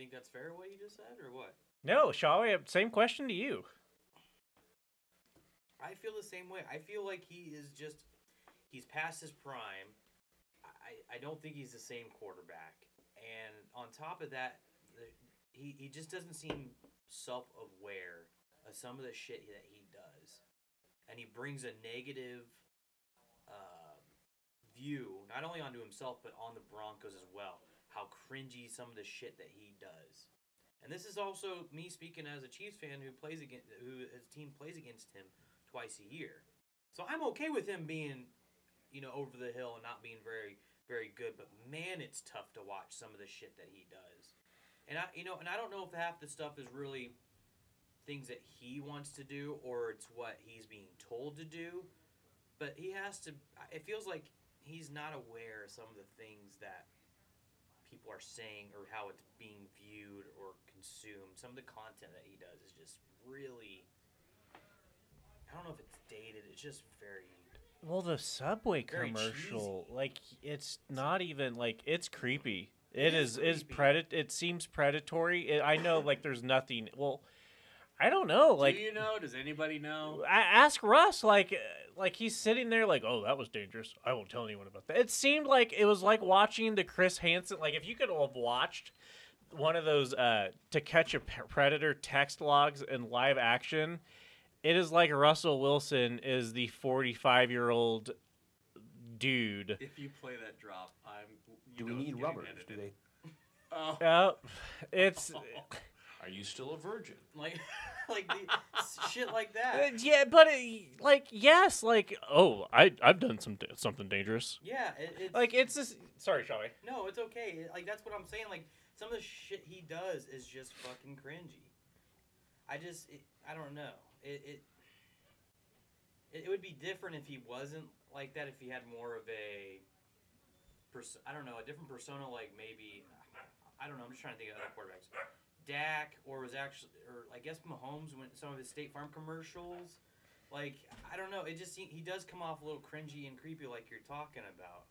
think that's fair what you just said, or what? No, Shaw, same question to you. I feel the same way. I feel like he is just he's past his prime. I, I don't think he's the same quarterback. And on top of that, the, he, he just doesn't seem self aware of some of the shit that he does. And he brings a negative uh, view, not only onto himself, but on the Broncos as well. How cringy some of the shit that he does. And this is also me speaking as a Chiefs fan who plays against who his team plays against him twice a year. So I'm okay with him being, you know, over the hill and not being very very good, but man, it's tough to watch some of the shit that he does. And I, you know, and I don't know if half the stuff is really things that he wants to do or it's what he's being told to do. But he has to. It feels like he's not aware of some of the things that people are saying or how it's being viewed or consumed. Some of the content that he does is just really. I don't know if it's dated. It's just very well, the Subway commercial, like it's not even like it's creepy. It, It is is is predat. It seems predatory. It, I know, like there's nothing. Well, I don't know. Like Do you know? Does anybody know? I ask Russ, like, uh, like he's sitting there, like, oh, that was dangerous. I won't tell anyone about that. It seemed like it was like watching the Chris Hansen. Like, if you could have watched one of those uh, to catch a predator text logs in live action, it is like Russell Wilson is the forty-five-year-old dude. If you play that drop, I'm. Do we need getting rubbers? edited. Do they? Oh. Yeah, it's Are you still a virgin? like, like the, shit like uh, that. yeah, but it, like yes, like oh, I I've done some something dangerous. Yeah, it, it's Like it's just sorry, Shawnee. No, it's okay. Like that's what I'm saying. Like some of the shit he does is just fucking cringy. I just, it, I don't know. It, it, it, it would be different if he wasn't like that. If he had more of a, pers- I don't know, a different persona. Like maybe, I don't know. I'm just trying to think of other quarterbacks. Dak, or was actually, or I guess Mahomes went some of his State Farm commercials. Like I don't know. It just seem- he does come off a little cringy and creepy, like you're talking about.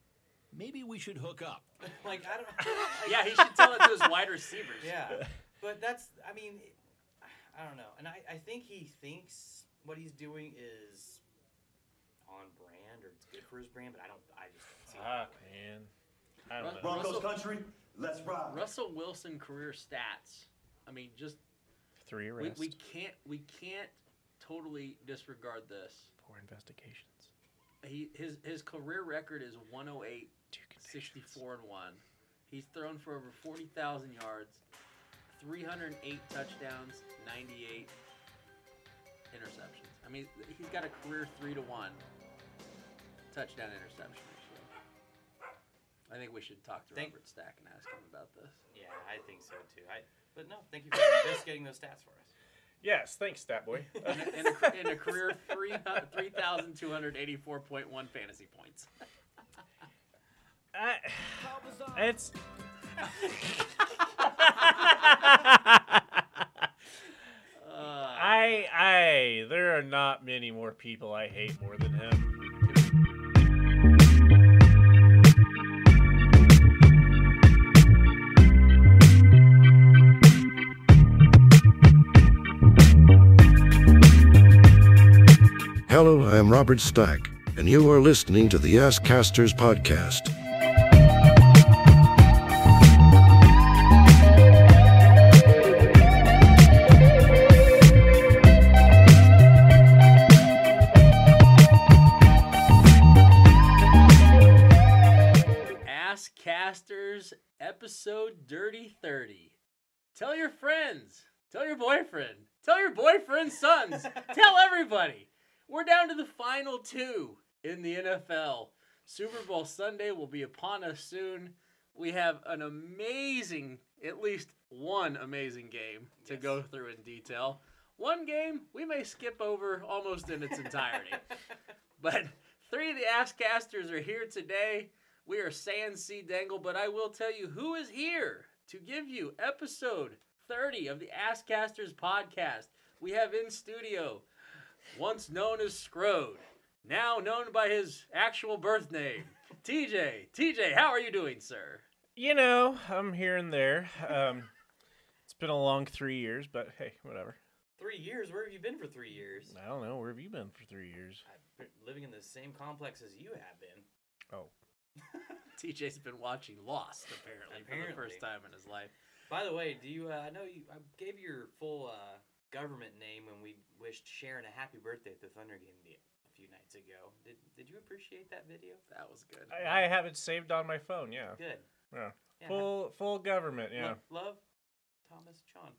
Maybe we should hook up. like I don't. Yeah, he should tell it to his wide receivers. Yeah, but that's I mean, I don't know, and I I think he thinks what he's doing is on brand or it's good for his brand, but I don't. I just don't see Fuck, man. I don't know. Broncos country, let's rock. Russell Wilson career stats. I mean, just Three we, arrests, we can't we can't totally disregard this. four investigations, He his his career record is 108 two convictions. 64 and 1. He's thrown for over 40,000 yards, 308 touchdowns, 98 interceptions. I mean, he's got a career 3 to 1 touchdown interception ratio. I think we should talk to Thank- Robert Stack and ask him about this. Yeah, I think so too. I but no, thank you for investigating those stats for us. Yes, thanks, Stat Boy. In a, in a, in a career 3 3,284.1 fantasy points. I, it's. Uh, I I there are not many more people I hate more than him. I am Robert Stack, and you are listening to the Asscasters podcast. Asscasters episode Dirty 30. Tell your friends. Tell your boyfriend. Tell your boyfriend's sons. Tell everybody. We're down to the final two in the NFL. Super Bowl Sunday will be upon us soon. We have an amazing, at least one amazing game to Yes. go through in detail. One game we may skip over almost in its entirety. But three of the Asscasters are here today. We are saying C Dangle, but I will tell you who is here to give you episode 30 of the Asscasters podcast. We have in studio, once known as Scrode, now known by his actual birth name, TJ. TJ, how are you doing, sir? You know, I'm here and there. Um, it's been a long three years, but hey, whatever. Three years? Where have you been for three years? I don't know. Where have you been for three years? I've been living in the same complex as you have been. Oh, TJ's been watching Lost apparently, for the first time in his life. By the way, do you? Uh, I know you. I gave you your full uh, government name when we wished Sharon a happy birthday at the Thunder game the, a few nights ago. Did Did you appreciate that video? That was good. I, I have it saved on my phone. Yeah, Good. yeah. Yeah. Full full government. Yeah. Lo- love, Thomas John.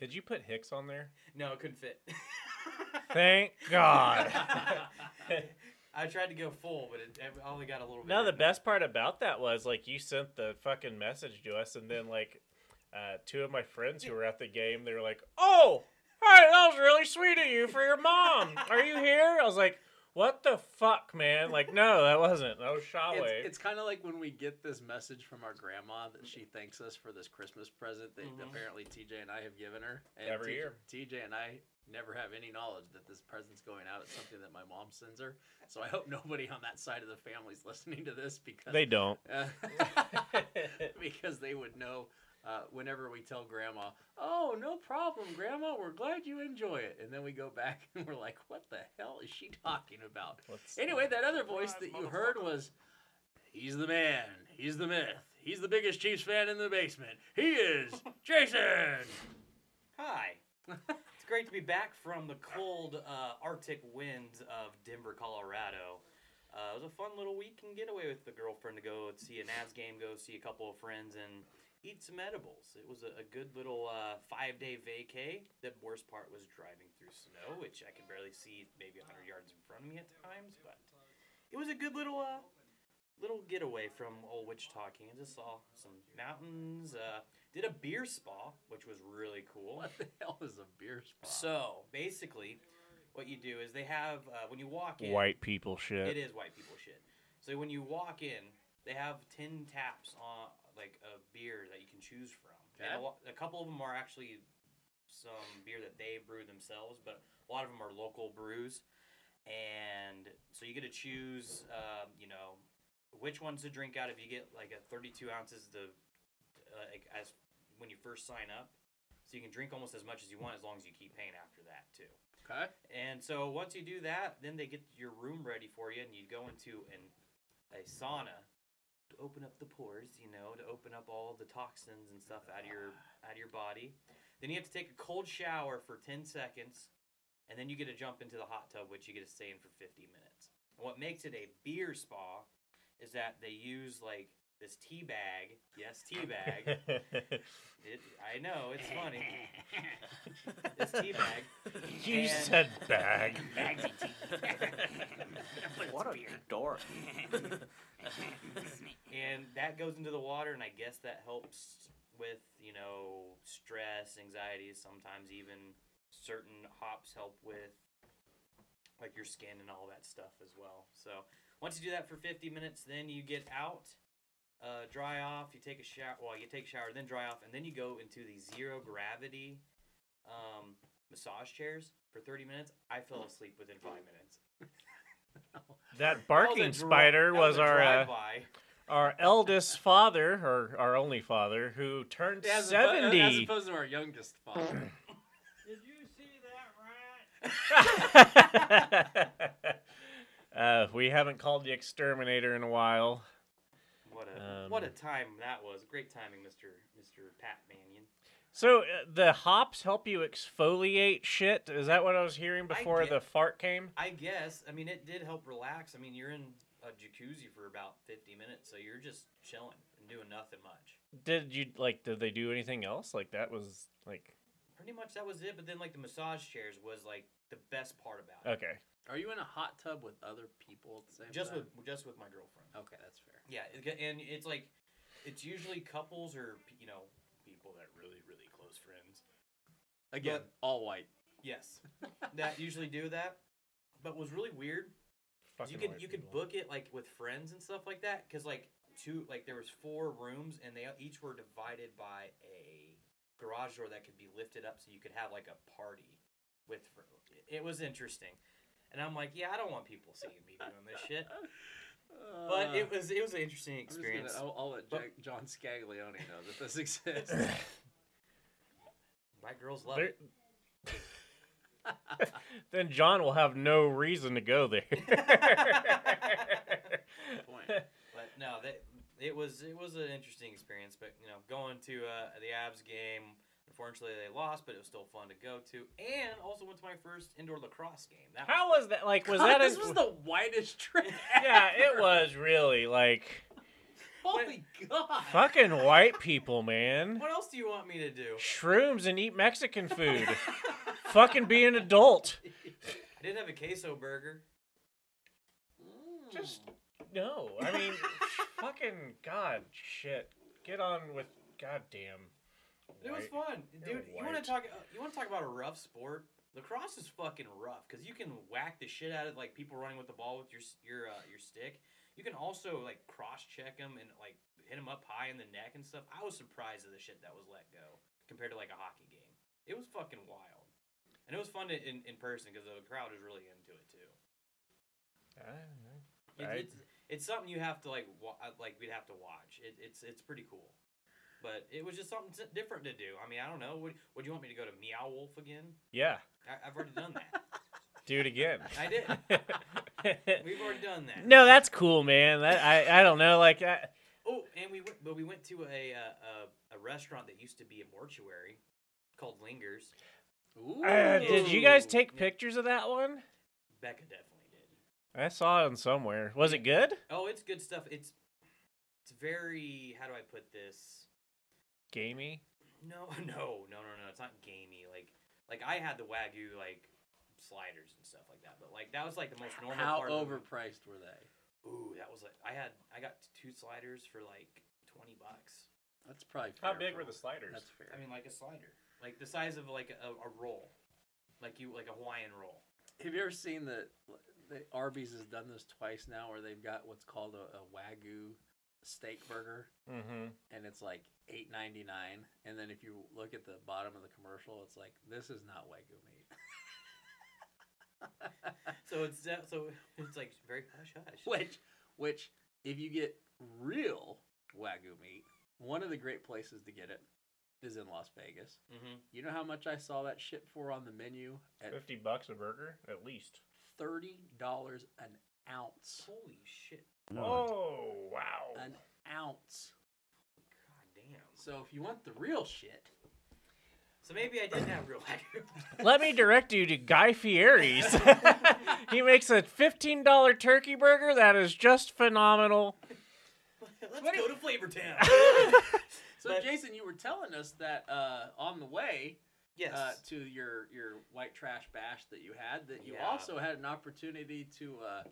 Did you put Hicks on there? No, it couldn't fit. Thank God. I tried to go full, but it, I only got a little bit. No, the there. best part about that was like you sent the fucking message to us, and then like uh, two of my friends who were at the game, they were like, "Oh, hey, that was really sweet of you for your mom. Are you here?" I was like, "What the fuck, man? Like, no, that wasn't. That was Schawe." It's, it's kind of like when we get this message from our grandma that she thanks us for this Christmas present that Mhm. apparently TJ and I have given her. And Every TJ, year. TJ and I never have any knowledge that this present's going out. It's something that my mom sends her. So I hope nobody on that side of the family's listening to this because they don't. Uh, because they would know uh, whenever we tell grandma, "Oh, no problem, grandma. We're glad you enjoy it," and then we go back and we're like, "What the hell is she talking about?" What's- Anyway, that other voice that you heard was, "He's the man. He's the myth. He's the biggest Chiefs fan in the basement. He is Jason." Hi. it's great to be back from the cold uh, Arctic winds of Denver, Colorado. Uh, it was a fun little week weekend getaway with the girlfriend to go see a Navs game, go see a couple of friends, and eat some edibles. It was a, a good little uh, five day vacay. The worst part was driving through snow, which I could barely see maybe 100 yards in front of me at times, but it was a good little uh, little getaway from old Wichita, Kansas. Saw some mountains. Uh, did a beer spa, which was really cool. What the hell is a beer spa? So basically, what you do is they have uh, when you walk in. White people shit. It is white people shit. So when you walk in, they have ten taps on like a beer that you can choose from. And a, a couple of them are actually some beer that they brew themselves, but a lot of them are local brews. And so you get to choose, um, you know, which ones to drink out. If you get like a 32 ounces, the uh, like, as when you first sign up, so you can drink almost as much as you want as long as you keep paying after that too. okay. And so once you do that, then they get your room ready for you, and you go into an a sauna to open up the pores, you know, to open up all the toxins and stuff out of your out of your body. Then you have to take a cold shower for ten seconds, and then you get to jump into the hot tub, which you get to stay in for fifty minutes. And what makes it a beer spa is that they use like this tea bag. Yes, tea bag. it, I know it's funny. this tea bag. you And- said bag. what a dork. and that goes into the water and i guess that helps with you know stress anxiety sometimes even certain hops help with like your skin and all that stuff as well so once you do that for 50 minutes then you get out uh, dry off you take a shower well you take a shower then dry off and then you go into the zero gravity um, massage chairs for 30 minutes i fell asleep within five minutes That That was barking dri- spider that was a our uh, our eldest father, or our only father, who turned As, oppo- as opposed to our youngest father. Did you see that rat? uh, we haven't called the exterminator in a while. What a what a Um, time that was! Great timing, Mister Mister Pat Mannion. So uh, the hops help you exfoliate shit. Is that what I was hearing before get- the fart came? I guess. I mean, it did help relax. I mean, you're in a jacuzzi for about fifty minutes, so you're just chilling and doing nothing much. Did you like? Did they do anything else? Like that was like Pretty much that was it. But then, like the massage chairs was like the best part about it. okay. Are you in a hot tub with other people at the same Just time? with just with my girlfriend. Okay, that's fair. Yeah, and it's like it's usually couples or you know people that really really close friends. Again, But- all white. Yes, that usually do that. But was really weird you could white you could book it like with friends and stuff like that because like two like there was four rooms and they each were divided by a garage door that could be lifted up so you could have like a party with it was interesting and i'm like yeah i don't want people seeing me doing this shit but it was it was an interesting Uh, I'm just experience Gonna, I'll, I'll let But- Jack, John Scaglione know that this exists. White girls love There- it. then John will have no reason to go there. Point. But no, that it was it was an interesting experience. But you know, going to uh, the Avs game, unfortunately they lost, but it was still fun to go to. And also went to my first indoor lacrosse game. That How was that? Like, was God, that this a- was the whitest trip? Yeah, it was really like oh Holy God! fucking white people, man. What else do you want me to do? Shrooms and eat Mexican food. fucking be an adult. I didn't have a queso burger. Just no. I mean, fucking god, shit. Get on with goddamn. It was fun, dude. You want to talk? uh, You want to talk about a rough sport? Lacrosse is fucking rough because you can whack the shit out of like people running with the ball with your your uh, your stick. You can also like cross check them and like hit them up high in the neck and stuff. I was surprised at the shit that was let go compared to like a hockey game. It was fucking wild, and it was fun to, in in person because the crowd was really into it too. It, I- it's it's something you have to like wa- uh, like we'd have to watch. It, it's it's pretty cool. But it was just something s- different to do. I mean, I don't know. Would, would you want me to go to Meow Wolf again? Yeah, I, I've already done that. do it again. I did. We've already done that. no, that's cool, man. That I I don't know. Like, I, Oh, and we went, but we went to a, uh, a a restaurant that used to be a mortuary called Lingers. Ooh. uh, did you guys Ooh. take Yeah. pictures of that one? Becca definitely did. I saw it on somewhere. Was it good? Oh, it's good stuff. It's it's very how do I put this? Gamey. No, no, no, no, no. It's not gamey. Like like I had the wagyu like sliders and stuff like that, but like that was like the most normal How part. of overpriced were they? Ooh, that was like I had I got two sliders for like twenty bucks. That's probably How big for- were the sliders? That's fair. I mean, like a slider, like the size of like a, a roll, like you like a Hawaiian roll. Have you ever seen the, the Arby's has done this twice now, where they've got what's called a, a wagyu steak burger, Mm-hmm. and it's like eight ninety nine, and then if you look at the bottom of the commercial, it's like this is not wagyu meat. So it's so it's like very hush hush. which, which, if you get real wagyu meat, one of the great places to get it is in Las Vegas. Mm-hmm. You know how much I saw that shit for on the menu at Fifty bucks a burger, at least. thirty dollars an ounce. Holy shit! Oh wow! An ounce. God damn. So if you want the real shit, So maybe I didn't have real wagyu. Let me direct you to Guy Fieri's. he makes a fifteen dollar turkey burger that is just phenomenal. Let's What go do- to Flavor Town. so But- Jason, you were telling us that uh, on the way yes. uh, to your your white trash bash that you had, that you Yeah. also had an opportunity to uh,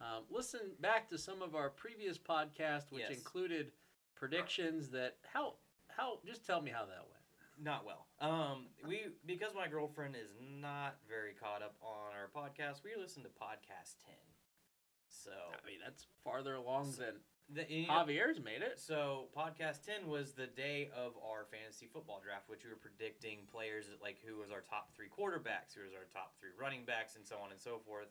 um, listen back to some of our previous podcasts, which Yes. included predictions. That how how just tell me how that went. not well. Um, we because my girlfriend is not very caught up on our podcast. We listen to podcast ten. So I mean, that's farther along than the, Javier's made it. So podcast ten was the day of our fantasy football draft, which we were predicting players like who was our top three quarterbacks, who was our top three running backs, and so on and so forth.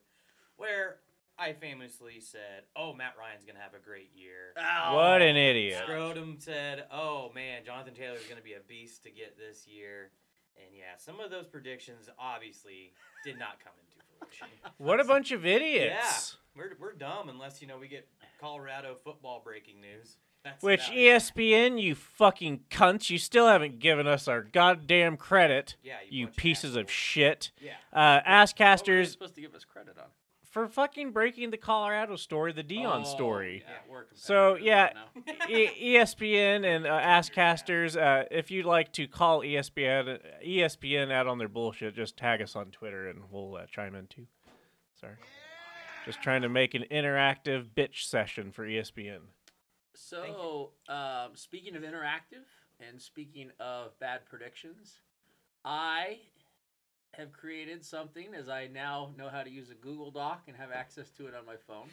Where I famously said, "Oh, Matt Ryan's gonna have a great year." What an idiot! Scrotum said, "Oh man, Jonathan Taylor's going to be a beast to get this year." And yeah, some of those predictions obviously did not come into fruition. What a bunch of idiots! yeah, idiots! we're we're dumb unless you know we get Colorado football breaking news. That's Which E about it. ESPN, you fucking cunts, you still haven't given us our goddamn credit. Yeah, You bunch pieces of assholes. shit. Yeah, Uh, What were Asscasters supposed to give us credit on? For fucking breaking the Colorado story, the Deion Oh, story. Yeah, So, yeah. E- ESPN and uh, Asscasters, uh, if you'd like to call ESPN ESPN out on their bullshit, just tag us on Twitter and we'll uh, chime in too. Sorry. Just trying to make an interactive bitch session for ESPN. So, um, speaking of interactive and speaking of bad predictions, I have created something as I now know how to use a Google Doc and have access to it on my phone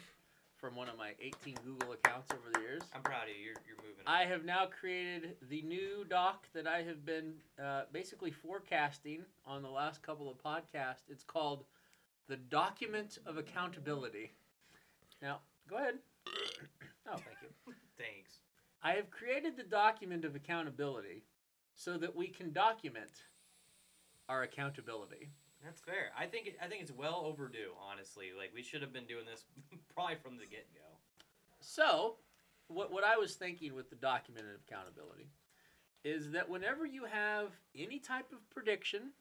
from one of my 18 Google accounts over the years. I'm proud of you. You're, you're moving. I have now created the new doc that I have been uh, basically forecasting on the last couple of podcasts. It's called the Document of Accountability. Now, go ahead. Oh, thank you. Thanks. I have created the document of accountability so that we can document our accountability. That's fair. I think it, I think it's well overdue. Honestly, like we should have been doing this probably from the get go. So, what what I was thinking with the documented accountability is that whenever you have any type of prediction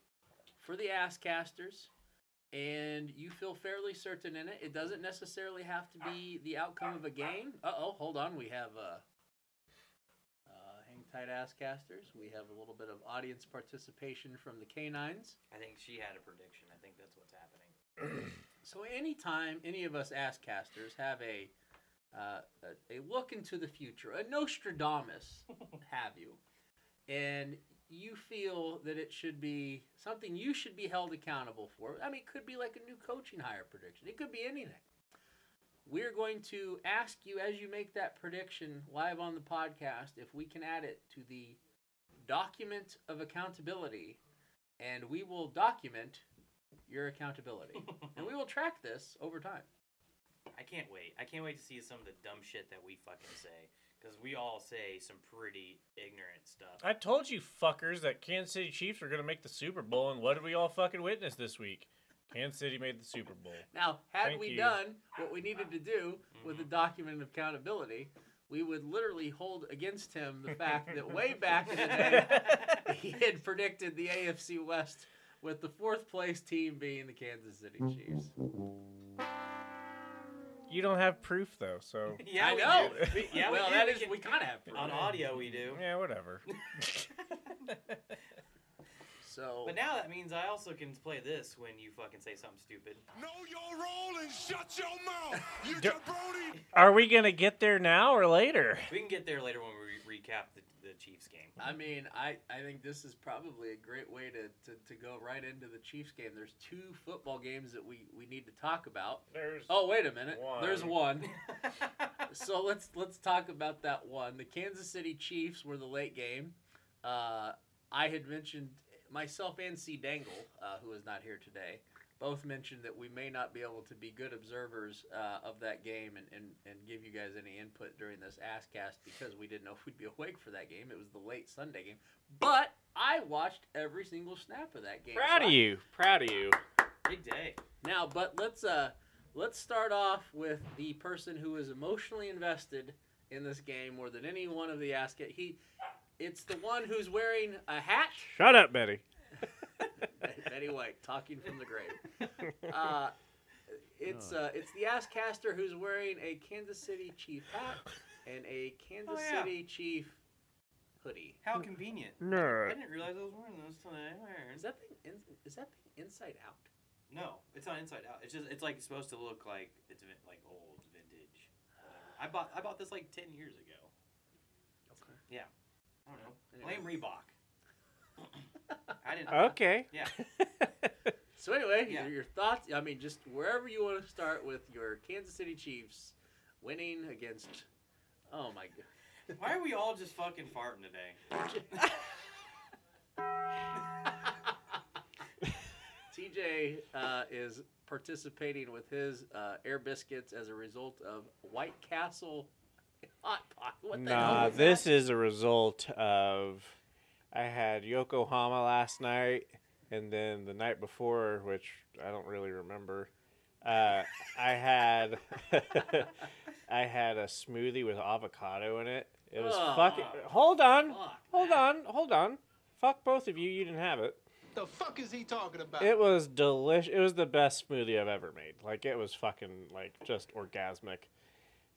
for the ass casters and you feel fairly certain in it, it doesn't necessarily have to be the outcome of a game. Uh oh, hold on, we have uh, tight Asscasters. We have a little bit of audience participation from the canines. I think she had a prediction. I think that's what's happening. So anytime any of us ass casters have a, uh, a a look into the future, a Nostradamus, have you, and you feel that it should be something you should be held accountable for. I mean, it could be like a new coaching hire prediction. It could be anything. We're going to ask you as you make that prediction live on the podcast if we can add it to the document of accountability, and we will document your accountability and we will track this over time. I can't wait. I can't wait to see some of the dumb shit that we fucking say because we all say some pretty ignorant stuff. I told you fuckers that Kansas City Chiefs were gonna make the Super Bowl, and what did we all fucking witness this week? Kansas City made the Super Bowl. Now, had Thank we you. done what we needed to do with the mm-hmm. document of accountability, we would literally hold against him the fact that way back in the day he had predicted the AFC West with the fourth place team being the Kansas City Chiefs. You don't have proof though, so yeah, I we know. do. We- yeah, well, we do. that We is can- we kind of have proof. on audio we do. yeah, whatever. So But now that means I also can play this when you fucking say something stupid. Know your role and shut your mouth. You Do- jabroni. Are we gonna get there now or later? We can get there later when we re- recap the, the Chiefs game. I mean, I, I think this is probably a great way to, to, to go right into the Chiefs game. There's two football games that we, we need to talk about. There's Oh wait a minute. There's One. one. so let's let's talk about that one. The Kansas City Chiefs were the late game. Uh, I had mentioned myself and C. Dangle, uh, who is not here today, both mentioned that we may not be able to be good observers uh, of that game and, and, and give you guys any input during this Asscast because we didn't know if we'd be awake for that game. It was the late Sunday game. But I watched every single snap of that game. proud So of I- you. Proud of you. Big day. now, but let's uh let's start off with the person who is emotionally invested in this game more than any one of the ask he it's the one who's wearing a hat. Shut up, Betty. Betty White talking from the grave. Uh, it's uh it's the Asscaster who's wearing a Kansas City Chief hat and a Kansas Oh, yeah. City Chief hoodie. How convenient. No, I Nerd. didn't realize I was wearing those today. Is that thing in, is that thing inside out? No, it's not inside out. It's just it's like supposed to look like it's vin- like old vintage. Whatever. I bought I bought this like ten years ago. Okay. I don't know. Blame Reebok. I didn't. Okay. Yeah. So anyway, Yeah. your, your thoughts. I mean, just wherever you want to start with your Kansas City Chiefs winning against. Oh my god. Why are we all just fucking farting today? TJ uh, is participating with his uh, air biscuits as a result of White Castle hot pot. What the hell Nah, this that? is a result of I had Yokohama last night, and then the night before, which I don't really remember, uh, I had I had a smoothie with avocado in it. It was Oh. fucking. Hold on, Fuck, hold man. on, hold on. Fuck both of you. You didn't have it. The fuck is he talking about? It was delicious. It was the best smoothie I've ever made. Like it was fucking like just orgasmic.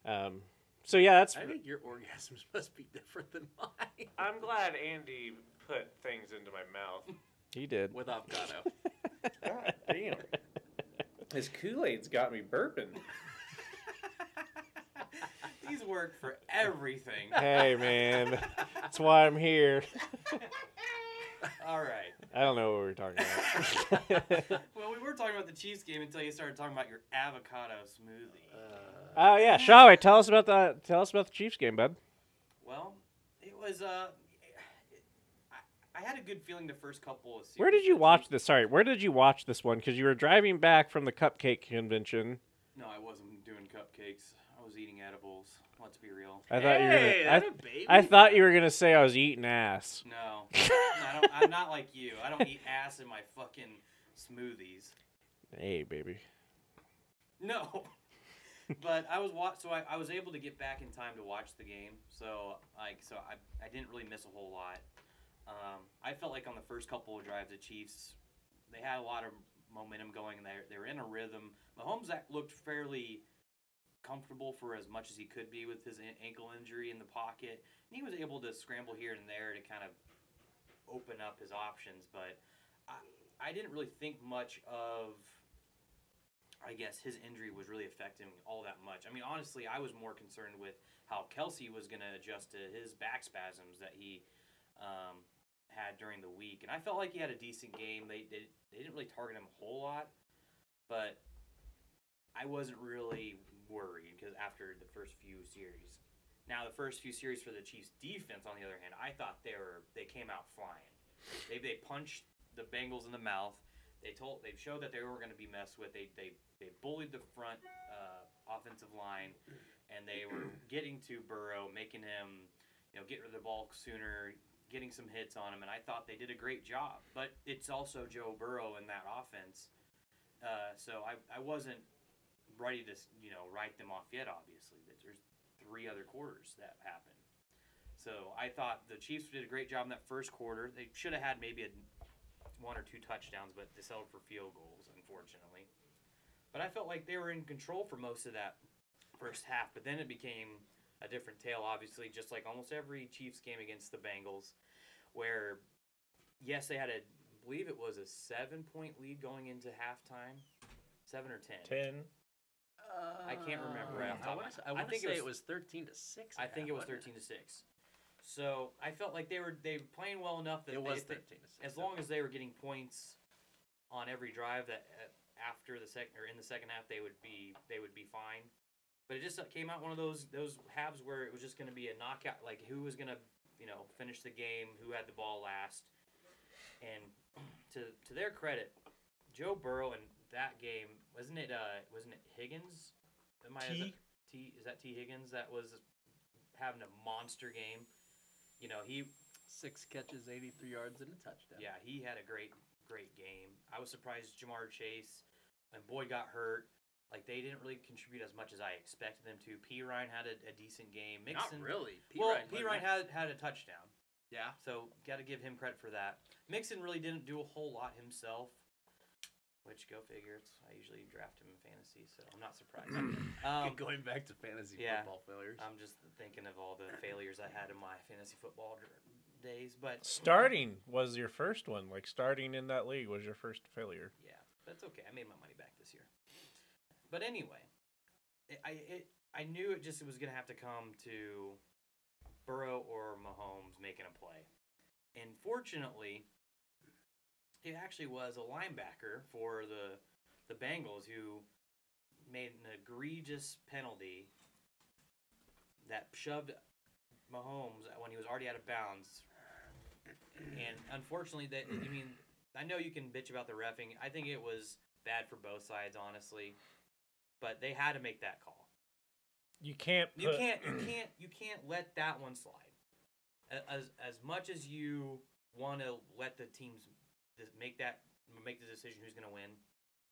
Um, so yeah, that's. I think your orgasms must be different than mine I'm glad Andy put things into my mouth. He did. with avocado. God Damn. His Kool Aid's got me burping. These work for everything. Hey man, that's why I'm here. All right. I don't know what we were talking about. Well, we were talking about the Chiefs game until you started talking about your avocado smoothie. Oh yeah, Schawe, tell us about the tell us about the Chiefs game, bud. well, it was uh, I, I had a good feeling the first couple of. Where did you watch this? Sorry, where did you watch this one? Because you were driving back from the cupcake convention. No, I wasn't doing cupcakes. I was eating edibles. Let's be real. I thought you were Hey, gonna. that a baby? I, I thought you were gonna say I was eating ass. No, I don't, I'm not like you. I don't eat ass in my fucking smoothies. Hey, baby. No. but I was wa- so I, I was able to get back in time to watch the game. So like so I, I didn't really miss a whole lot. Um, I felt like on the first couple of drives, the Chiefs they had a lot of momentum going. They they were in a rhythm. Mahomes act- looked fairly comfortable for as much as he could be with his ankle injury in the pocket, and he was able to scramble here and there to kind of open up his options. But I I didn't really think much of I guess his injury was really affecting all that much. I mean, honestly, I was more concerned with how Kelce was going to adjust to his back spasms that he um, had during the week, and I felt like he had a decent game. They, they they didn't really target him a whole lot, but I wasn't really worried because after the first few series. Now the first few series for the Chiefs defense, on the other hand, I thought they were they came out flying. They they punched the Bengals in the mouth. They told they showed that they weren't going to be messed with. They they they bullied the front uh, offensive line, and they were getting to Burrow, making him you know get rid of the ball sooner, getting some hits on him, and I thought they did a great job. But it's also Joe Burrow in that offense, uh, so I I wasn't ready to you know write them off yet. Obviously, there's three other quarters that happened. So I thought the Chiefs did a great job in that first quarter. They should have had maybe a one or two touchdowns, but they settled for field goals, unfortunately. But I felt like they were in control for most of that first half. But then it became a different tale, obviously, just like almost every Chiefs game against the Bengals, where yes, they had a I believe it was a seven point lead going into halftime, seven or ten. Ten. I can't remember right off I top. I I want to think it say it was- was thirteen to six. I think it was thirteen to six. So I felt like they were they were playing well enough that It was they- thirteen to six. as long as they were getting points on every drive that uh, after the second or in the second half they would be they would be fine. But it just came out one of those those halves where it was just going to be a knockout, like who was going to you know finish the game, who had the ball last. And to to their credit, Joe Burrow in that game wasn't it uh wasn't it Higgins? Am I- is T? that- T is that T Higgins that was having a monster game. You know he six catches, eighty-three yards, and a touchdown. yeah, he had a great, great game. I was surprised Ja'Marr Chase and Boyd got hurt. Like they didn't really contribute as much as I expected them to. P Ryan had a, a decent game. not really. P. well, Ryan P Ryan had had a touchdown, Yeah. so got to give him credit for that. Mixon really didn't do a whole lot himself. Which go figure. It's, I usually draft him in fantasy, so I'm not surprised. um, Going back to fantasy yeah. football failures. I'm just thinking of all the failures I had in my fantasy football days, but Starting was your first one. Like starting in that league was your first failure. Yeah, that's okay. I made my money back this year. But anyway, it, I it, I knew it just was gonna have to come to Burrow or Mahomes making a play, and fortunately, it actually was a linebacker for the the Bengals who made an egregious penalty that shoved Mahomes when he was already out of bounds. And unfortunately, that I mean, I know you can bitch about the refing. I think it was bad for both sides, honestly. But they had to make that call. You can't. You can't. You can't. You can't let that one slide. As as much as you want to let the teams make that make the decision who's going to win,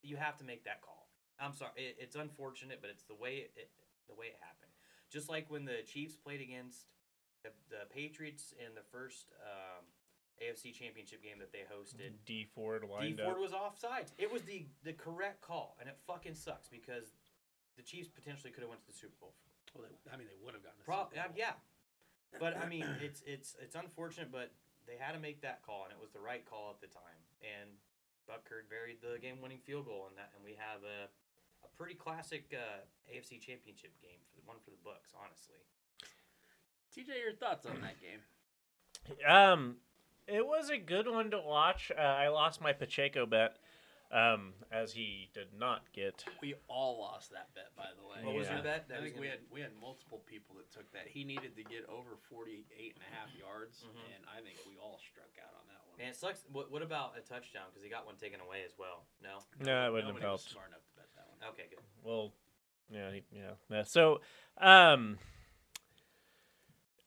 you have to make that call. I'm sorry. It, it's unfortunate, but it's the way it, it the way it happened. Just like when the Chiefs played against the, the Patriots in the first um, AFC Championship game that they hosted. Dee Ford Dee Ford up. was offsides. It was the the correct call, and it fucking sucks because the Chiefs potentially could have went to the Super Bowl. Well, they, I mean, they would have gotten. a Pro- Super uh, yeah, but I mean, it's it's it's unfortunate, but they had to make that call, and it was the right call at the time. And Butker buried the game-winning field goal, and that, and we have a a pretty classic uh, AFC Championship game for the one for the Bucks, honestly. TJ, your thoughts on that game? Um, it was a good one to watch. Uh, I lost my Pacheco bet, um, as he did not get. We all lost that bet, by the way. What was your bet? That I think we gonna- had we had multiple people that took that. He needed to get over 48 and a half yards, Mhm. and I think we all struck out on that one. Man, it sucks. What, what about a touchdown? Because he got one taken away as well. No. No, it wouldn't have Nobody was helped. smart enough to bet that one. Okay, good. Well, Yeah, he, yeah. yeah. So, um,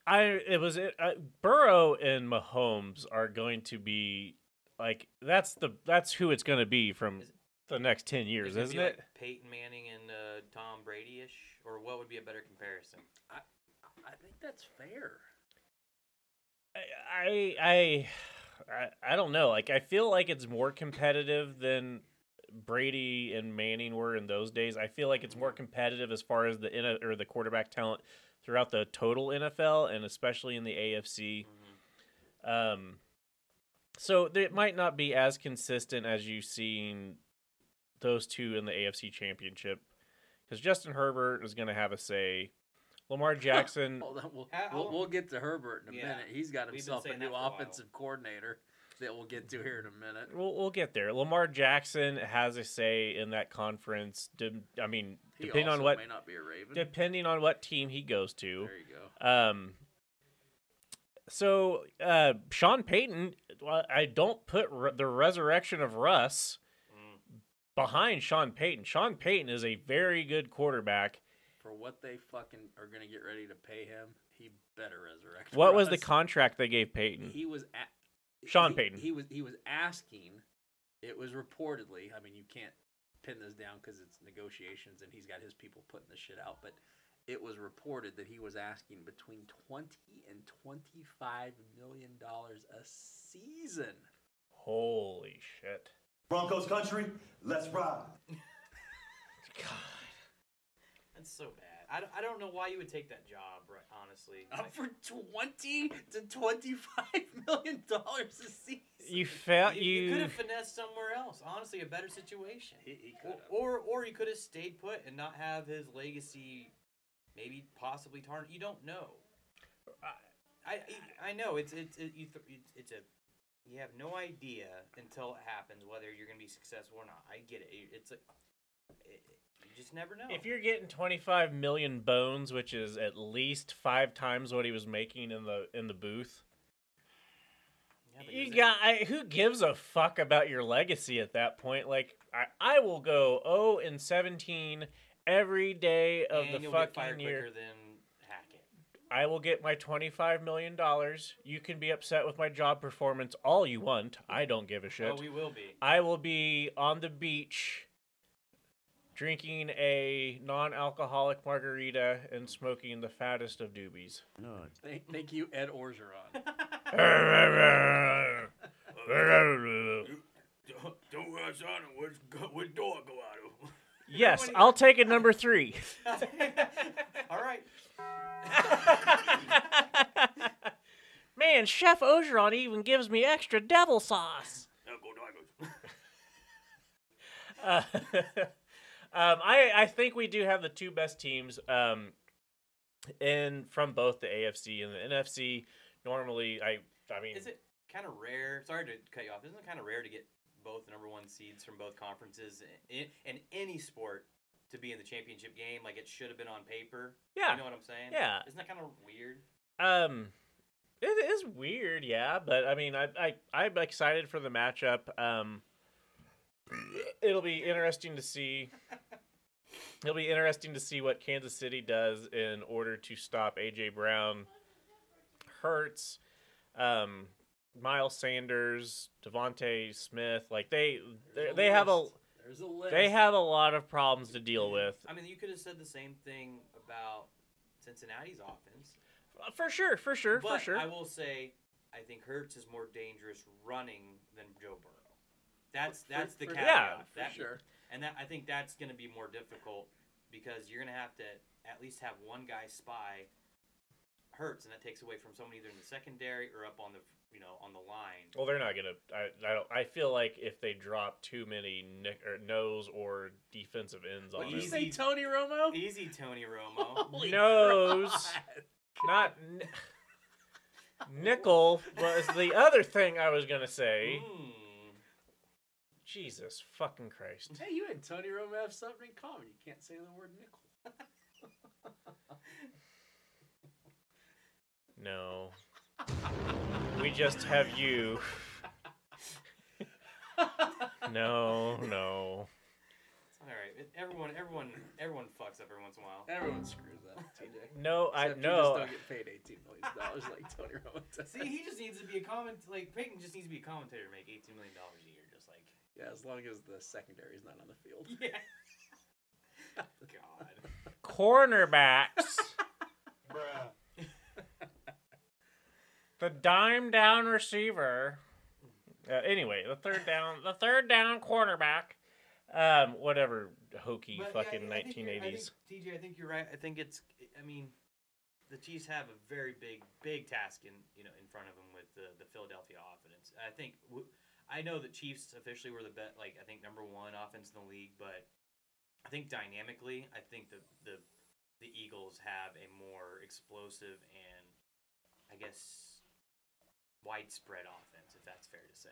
I it was it, uh, Burrow and Mahomes are going to be like that's the that's who it's going to be from the next ten years, Is it isn't be it? like Peyton Manning and uh, Tom Brady ish, or what would be a better comparison? I I think that's fair. I, I I I don't know. Like I feel like it's more competitive than Brady and Manning were in those days. I feel like it's more competitive as far as the N- or the quarterback talent throughout the total NFL and especially in the AFC. Um, so it might not be as consistent as you've seen those two in the AFC Championship because Justin Herbert is going to have a say. Lamar Jackson. Hold on, we'll, we'll, we'll get to Herbert in a Yeah. minute. He's got himself a new that for a offensive coordinator that we'll get to here in a minute. We'll, we'll get there. Lamar Jackson has a say in that conference. De- I mean, He depending also on what may not be a Raven. depending on what team he goes to. there you go. Um. So uh, Sean Payton, well, I don't put re- the resurrection of Russ Mm. behind Sean Payton. Sean Payton is a very good quarterback. For what they fucking are going to get ready to pay him, he better resurrect. What was the contract they gave Payton? He was at Sean he, Payton. He was he was asking. It was reportedly. I mean, you can't pin this down because it's negotiations, and he's got his people putting the shit out. But it was reported that he was asking between twenty and twenty five million dollars a season. Holy shit! Broncos country, let's ride. God. That's so bad. I don't, I don't know why you would take that job, right? Honestly, uh, Up for twenty to twenty five million dollars a season. You felt you, could you. have finessed somewhere else. Honestly, a better situation. He, he could have. or or he could have stayed put and not have his legacy, maybe possibly tarnished. You don't know. I I, I know it's it's it, you th- it's, it's a you have no idea until it happens whether you're gonna be successful or not. I get it. It- It's a it, you just never know. If you're getting 25 million bones, which is at least five times what he was making in the in the booth, Yeah, you got I, who gives a fuck about your legacy at that point? Like I, I will go 0 and 17 every day of and the you'll get fucking fired year. quicker than Hackett. I will get my 25 million dollars. You can be upset with my job performance all you want. I don't give a shit. Oh, we will be. I will be on the beach drinking a non-alcoholic margarita and smoking the fattest of doobies. Thank, thank you, Ed Orgeron. Don't rush on it. Which, which door go out yes, I'll take a number 3. All right. Man, Chef Orgeron even gives me extra devil sauce. Now go Tigers. Uh, um, I I think we do have the two best teams um, in from both the AFC and the NFC. Normally, I I mean, Is it kind of rare? Sorry to cut you off. Isn't it kind of rare to get both number one seeds from both conferences in, in any sport to be in the championship game? Like it should have been on paper. Yeah. You know what I'm saying? Yeah. Isn't that kind of weird? um, it is weird, yeah, but I mean, I I I'm excited for the matchup. Um, it'll be interesting to see. It'll be interesting to see what Kansas City does in order to stop AJ Brown, Hurts, um, Miles Sanders, DeVonta Smith. Like they they, There's they have a. There's a list. they have a lot of problems to deal with. I mean, you could have said the same thing about Cincinnati's offense. Uh, for sure, for sure, but for sure. I will say, I think Hurts is more dangerous running than Joe Burrow. That's For- that's the for- caveat. yeah, for that, sure. And that I think that's going to be more difficult because you're going to have to at least have one guy spy Hurts, and that takes away from someone either in the secondary or up on the you know on the line. Well, they're not gonna. I, I don't. I feel like if they drop too many nick or nose or defensive ends What on you them, say, Tony Romo? Easy, Tony Romo. Holy Nose. crap. not n- nickel was the other thing I was gonna say. Mm. Jesus fucking Christ! Hey, you and Tony Romo have something in common. You can't say the word nickel. No, we just have you. No, no. That's All right, it- everyone, everyone, everyone fucks up every once in a while. Everyone screws up, TJ. No, I Except you just no. don't get paid eighteen million dollars like Tony Romo does. See, he just needs to be a comment. Like Peyton just needs to be a commentator, to make eighteen million dollars a year, just like. Yeah, as long as the secondary is not on the field. Yeah. God. Cornerbacks. Bruh. The dime down receiver. Uh, anyway, the third down, the third down cornerback. Um, whatever hokey But, fucking I think you're- I 1980s. think, TJ, I think you're right. I think it's. I mean, the Chiefs have a very big, big task in you know in front of them with the the Philadelphia offense. I think. I know the Chiefs officially were the bet, like I think number one offense in the league, but I think dynamically, I think the the the Eagles have a more explosive and I guess widespread offense, if that's fair to say.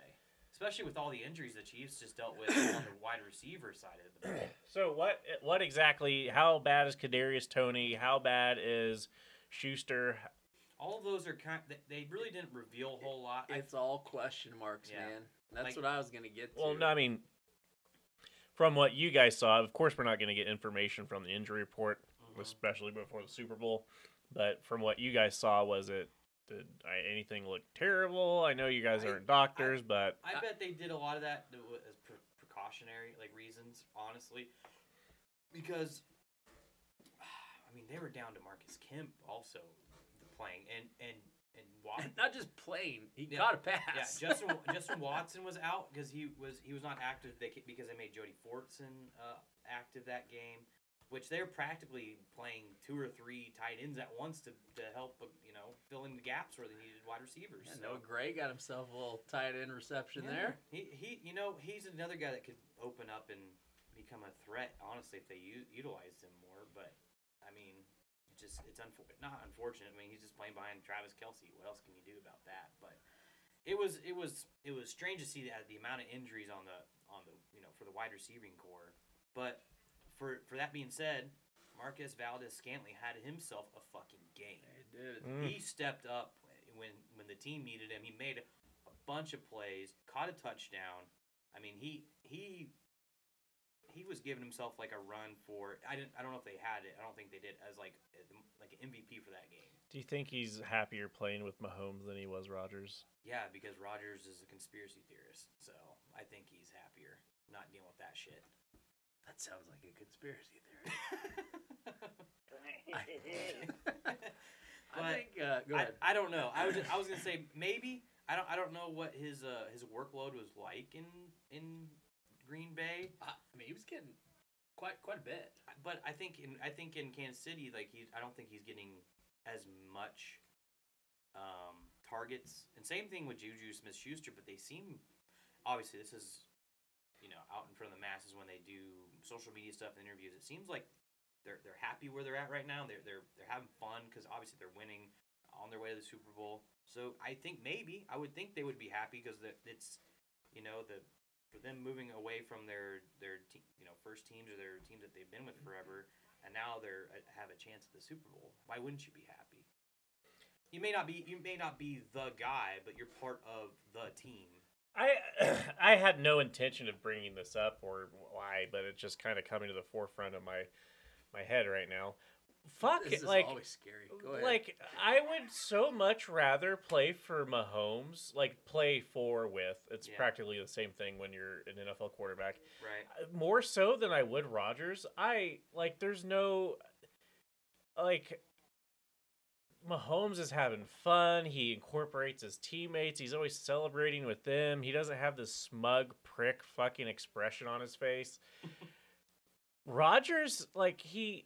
Especially with all the injuries the Chiefs just dealt with on the wide receiver side of the ball. So what? What exactly? How bad is Kadarius Toney? How bad is Schuster? All of those are kind. They, they really didn't reveal a whole lot. I, It's all question marks, Yeah. man. That's Like- what I was gonna get to. Well, no, I mean, from what you guys saw, of course, we're not going to get information from the injury report, Mhm. especially before the Super Bowl. But from what you guys saw, was it did I, anything look terrible? I know you guys I- aren't doctors, but I bet they did a lot of that as pre- precautionary like reasons, honestly, because I mean they were down to Marcus Kemp also playing, and and and Wat- not just plain. He Yeah. caught a pass. Yeah. Justin Justin Watson was out because he was he was not active they, because they made Jody Fortson uh, active that game, which they're practically playing two or three tight ends at once to, to help uh, you know fill in the gaps where they needed wide receivers. Yeah, so. Noah Gray got himself a little tight end reception Yeah. there. He he you know he's another guy that could open up and become a threat honestly if they u- utilized him more. But I mean, it just it's unfor- not unfortunate. I mean, he's just playing behind Travis Kelce. What else can you do about that? But it was it was it was strange to see that the amount of injuries on the on the you know for the wide receiving core. But for for that being said, Marquez Valdes-Scantling had himself a fucking game. He did. Mm. He stepped up when when the team needed him. He made a bunch of plays, caught a touchdown. I mean, he he he was giving himself like a run for. I didn't. I don't know if they had it. I don't think they did as like like an MVP for that game. do you think he's happier playing with Mahomes than he was Rodgers? Yeah, because Rodgers is a conspiracy theorist, so I think he's happier not dealing with that shit. That sounds like a conspiracy theory. I But think. Uh, go I, ahead. I don't know. I was just, I was gonna say maybe I don't I don't know what his uh his workload was like in in Green Bay, I, I mean, he was getting quite quite a bit. but I think in I think in Kansas City like he I don't think he's getting as much um targets. And same thing with Juju Smith Schuster, but they seem obviously this is you know out in front of the masses when they do social media stuff and interviews. It seems like they're they're happy where they're at right now. They're they're they're having fun because obviously they're winning on their way to the Super Bowl. So I think maybe I would think they would be happy because it's you know the for them moving away from their their te- you know first teams or their teams that they've been with forever, and now they're uh, have a chance at the Super Bowl. Why wouldn't you be happy? You may not be you may not be the guy, but you're part of the team. I I had no intention of bringing this up or why, but it's just kind of coming to the forefront of my my head right now. Fuck This it, like always scary. Go ahead. like I would so much rather play for Mahomes, like play for with. It's Yeah. practically the same thing when you're an NFL quarterback. Right. Uh, More so than I would Rodgers. I like there's no like Mahomes is having fun. He incorporates his teammates. He's always celebrating with them. He doesn't have this smug prick fucking expression on his face. Rodgers, like he,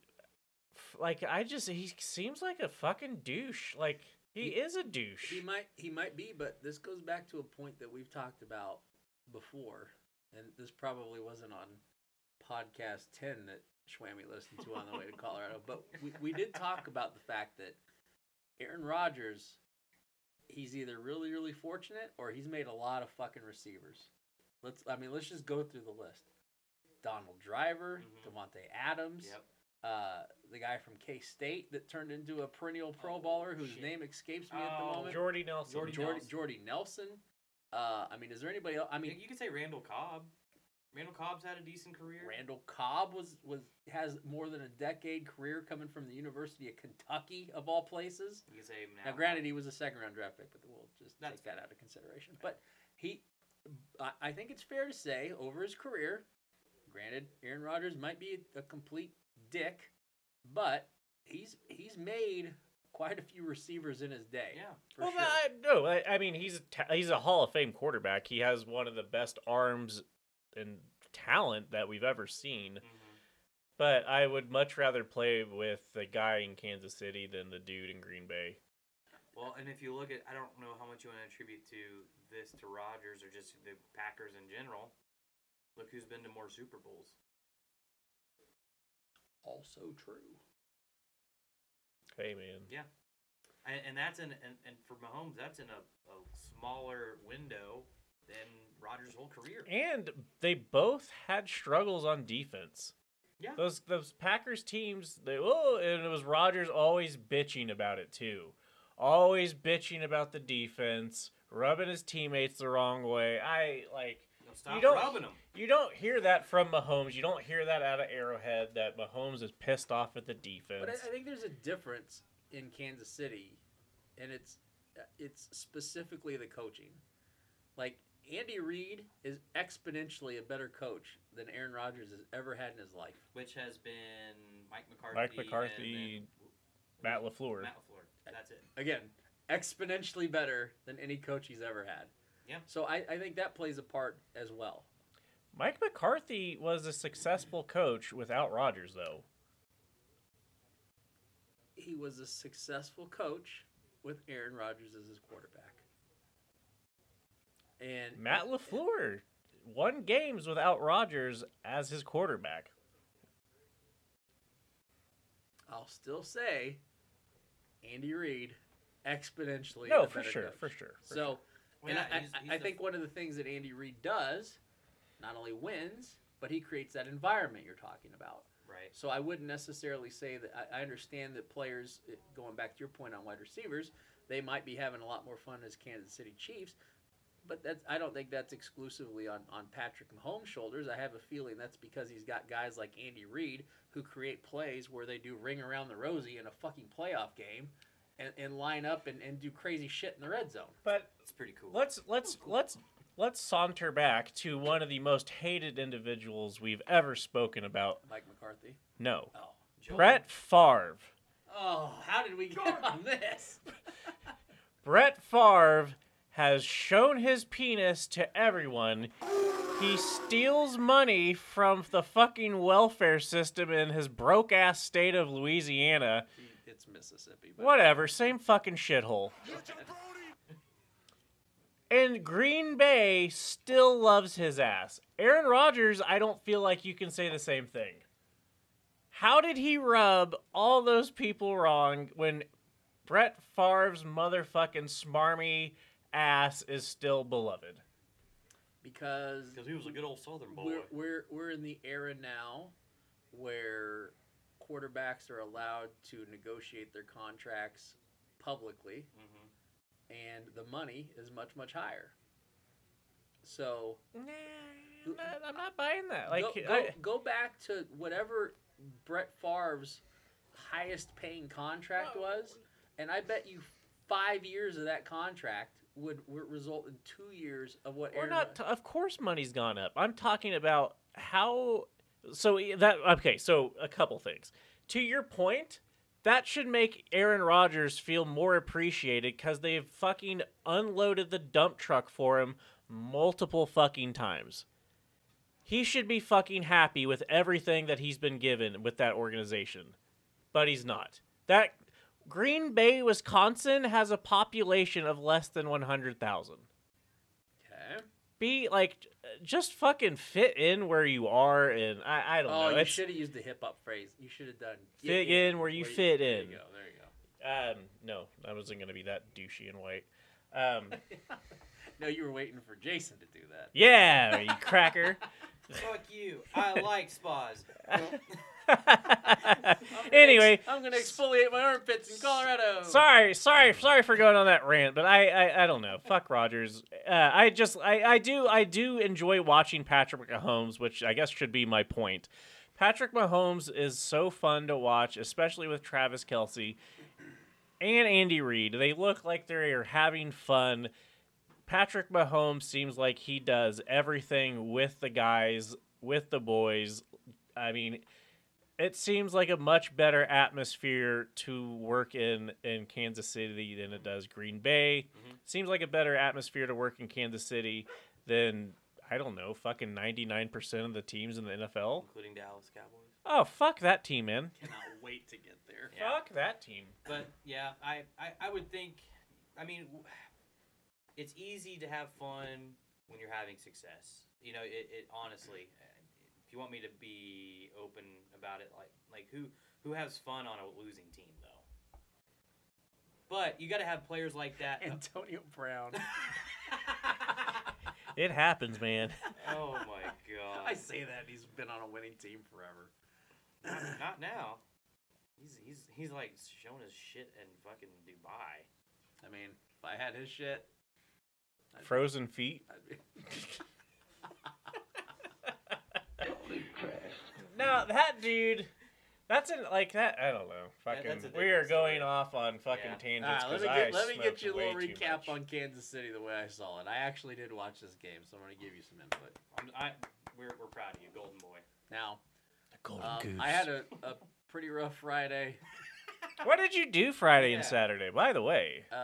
like I just he seems like a fucking douche. Like he, He- is a douche. He might he might be, but this goes back to a point that we've talked about before, and this probably wasn't on podcast ten that Schwammy listened to on the way to Colorado. But we, we did talk about the fact that Aaron Rodgers, he's either really really fortunate or he's made a lot of fucking receivers. Let's I mean let's just go through the list. Donald Driver, Mhm. Davante Adams, Yep. uh, the guy from K State that turned into a perennial Pro Oh, Bowler whose shit. name escapes me at the Oh, moment. Jordy Nelson. Jordy Jordy, Nelson. Jordy Nelson. Uh, I mean, is there anybody else? I I mean, mean, you could say Randall Cobb. Randall Cobb's had a decent career. Randall Cobb was was has more than a decade career coming from the University of Kentucky of all places. You can say Now, granted, he was a second round draft pick, but we'll just That's take that out of consideration. But he, I, I think it's fair to say, over his career, granted, Aaron Rodgers might be a complete dick, but he's he's made quite a few receivers in his day. Yeah. for well, sure. I, no, I, I mean he's a ta- he's a Hall of Fame quarterback. He has one of the best arms and talent that we've ever seen. Mhm. But I would much rather play with the guy in Kansas City than the dude in Green Bay. Well, and if you look at, I don't know how much you want to attribute to this to Rodgers or just the Packers in general. Look who's been to more Super Bowls. also true. Hey man, Yeah. And, and that's in and, and for Mahomes, that's in a, a smaller window than Rodgers' whole career. and they both had struggles on defense. Yeah. Those those Packers teams, they oh, and it was Rodgers always bitching about it too, always bitching about the defense, rubbing his teammates the wrong way. I like No, stop don't- rubbing them. you don't hear that from Mahomes. You don't hear that out of Arrowhead that Mahomes is pissed off at the defense. But I, I think there's a difference in Kansas City, and it's it's specifically the coaching. Like Andy Reid is exponentially a better coach than Aaron Rodgers has ever had in his life. Which has been Mike McCarthy. Mike and McCarthy, then- Matt LaFleur. Matt LaFleur. That's it. Again, exponentially better than any coach he's ever had. Yeah. So I, I think that plays a part as well. Mike McCarthy was a successful coach without Rodgers, though. He was a successful coach with Aaron Rodgers as his quarterback. And Matt LaFleur won games without Rodgers as his quarterback. I'll still say Andy Reid exponentially. No, for sure, coach. for sure. for So, sure. Well, and yeah, I, he's- he's I the- think one of the things that Andy Reid does, not only wins, but he creates that environment you're talking about. Right. So I wouldn't necessarily say that. I, I understand that players, eh, going back to your point on wide receivers, they might be having a lot more fun as Kansas City Chiefs. But that's, I don't think that's exclusively on, on Patrick Mahomes' shoulders. I have a feeling that's because he's got guys like Andy Reid who create plays where they do ring around the rosy in a fucking playoff game and, and line up and, and do crazy shit in the red zone. But It's pretty cool. let's let's let's let's saunter back to one of the most hated individuals we've ever spoken about. Mike McCarthy. No, Oh. Joel. Brett Favre. Oh, how did we get on this? Brett Favre has shown his penis to everyone. He steals money from the fucking welfare system in his broke ass state of Louisiana. It's Mississippi. But Whatever, same fucking shithole. And Green Bay still loves his ass. Aaron Rodgers, I don't feel like you can say the same thing. How did he rub all those people wrong when Brett Favre's motherfucking smarmy ass is still beloved? Because Because he was a good old Southern boy. we're, we're we're in the era now where quarterbacks are allowed to negotiate their contracts publicly, Mhm. and the money is much much higher. So Nah, I'm not, I'm not buying that. Like, go, go, I, go back to whatever Brett Favre's highest paying contract was, and I bet you five years of that contract would, would result in two years of what We're Aaron not. T- of course, money's gone up. I'm talking about how. So that okay. So a couple things. To your point, that should make Aaron Rodgers feel more appreciated because they've fucking unloaded the dump truck for him multiple fucking times. He should be fucking happy with everything that he's been given with that organization, but he's not. That Green Bay, Wisconsin has a population of less than 100,000 okay. be like just fucking fit in where you are and I, I don't Oh, know. you It's should have used the hip hop phrase. You should have done Fit get in where you fit there in. There you go, there you go. um no, I wasn't gonna be that douchey and white. Um No, you were waiting for Jason to do that. yeah, you cracker. Fuck you. I like spas. anyway, I'm gonna exfoliate my armpits in Colorado. sorry, sorry, sorry for going on that rant, but I, I, I don't know. Fuck Rodgers. Uh, I just, I, I do, I do enjoy watching Patrick Mahomes, which I guess should be my point. Patrick Mahomes is so fun to watch, especially with Travis Kelce and Andy Reid. They look like they are having fun. Patrick Mahomes seems like he does everything with the guys, with the boys. I mean, it seems like a much better atmosphere to work in in Kansas City than it does Green Bay. Mm-hmm. Seems like a better atmosphere to work in Kansas City than I don't know, fucking 99% of the teams in the NFL. including Dallas Cowboys. Oh, fuck that team, man. Cannot wait to get there. Yeah. Fuck that team. But yeah, I, I, I would think. I mean, it's easy to have fun when you're having success. You know, it, it honestly. If you want me to be open about it, like like who who has fun on a losing team though? But you got to have players like that. Antonio Brown. It happens, man. oh my god! I say that he's been on a winning team forever. Not now. He's he's he's like showing his shit in fucking Dubai. I mean, if I had his shit, Frozen feet. I'd. No, that dude. That's an like that. I don't know. Fucking. that's a we are going story. off on fucking Yeah. tangents. All right, let 'cause me I get, let me get smoked you a little recap on Kansas City the way I saw it. I actually did watch this game, so I'm going to give you some input. I'm, I we're we're proud of you, Golden Boy. Now, the Golden um, Goose. I had a, a pretty rough Friday. What did you do Friday Yeah. and Saturday? By the way, Uh,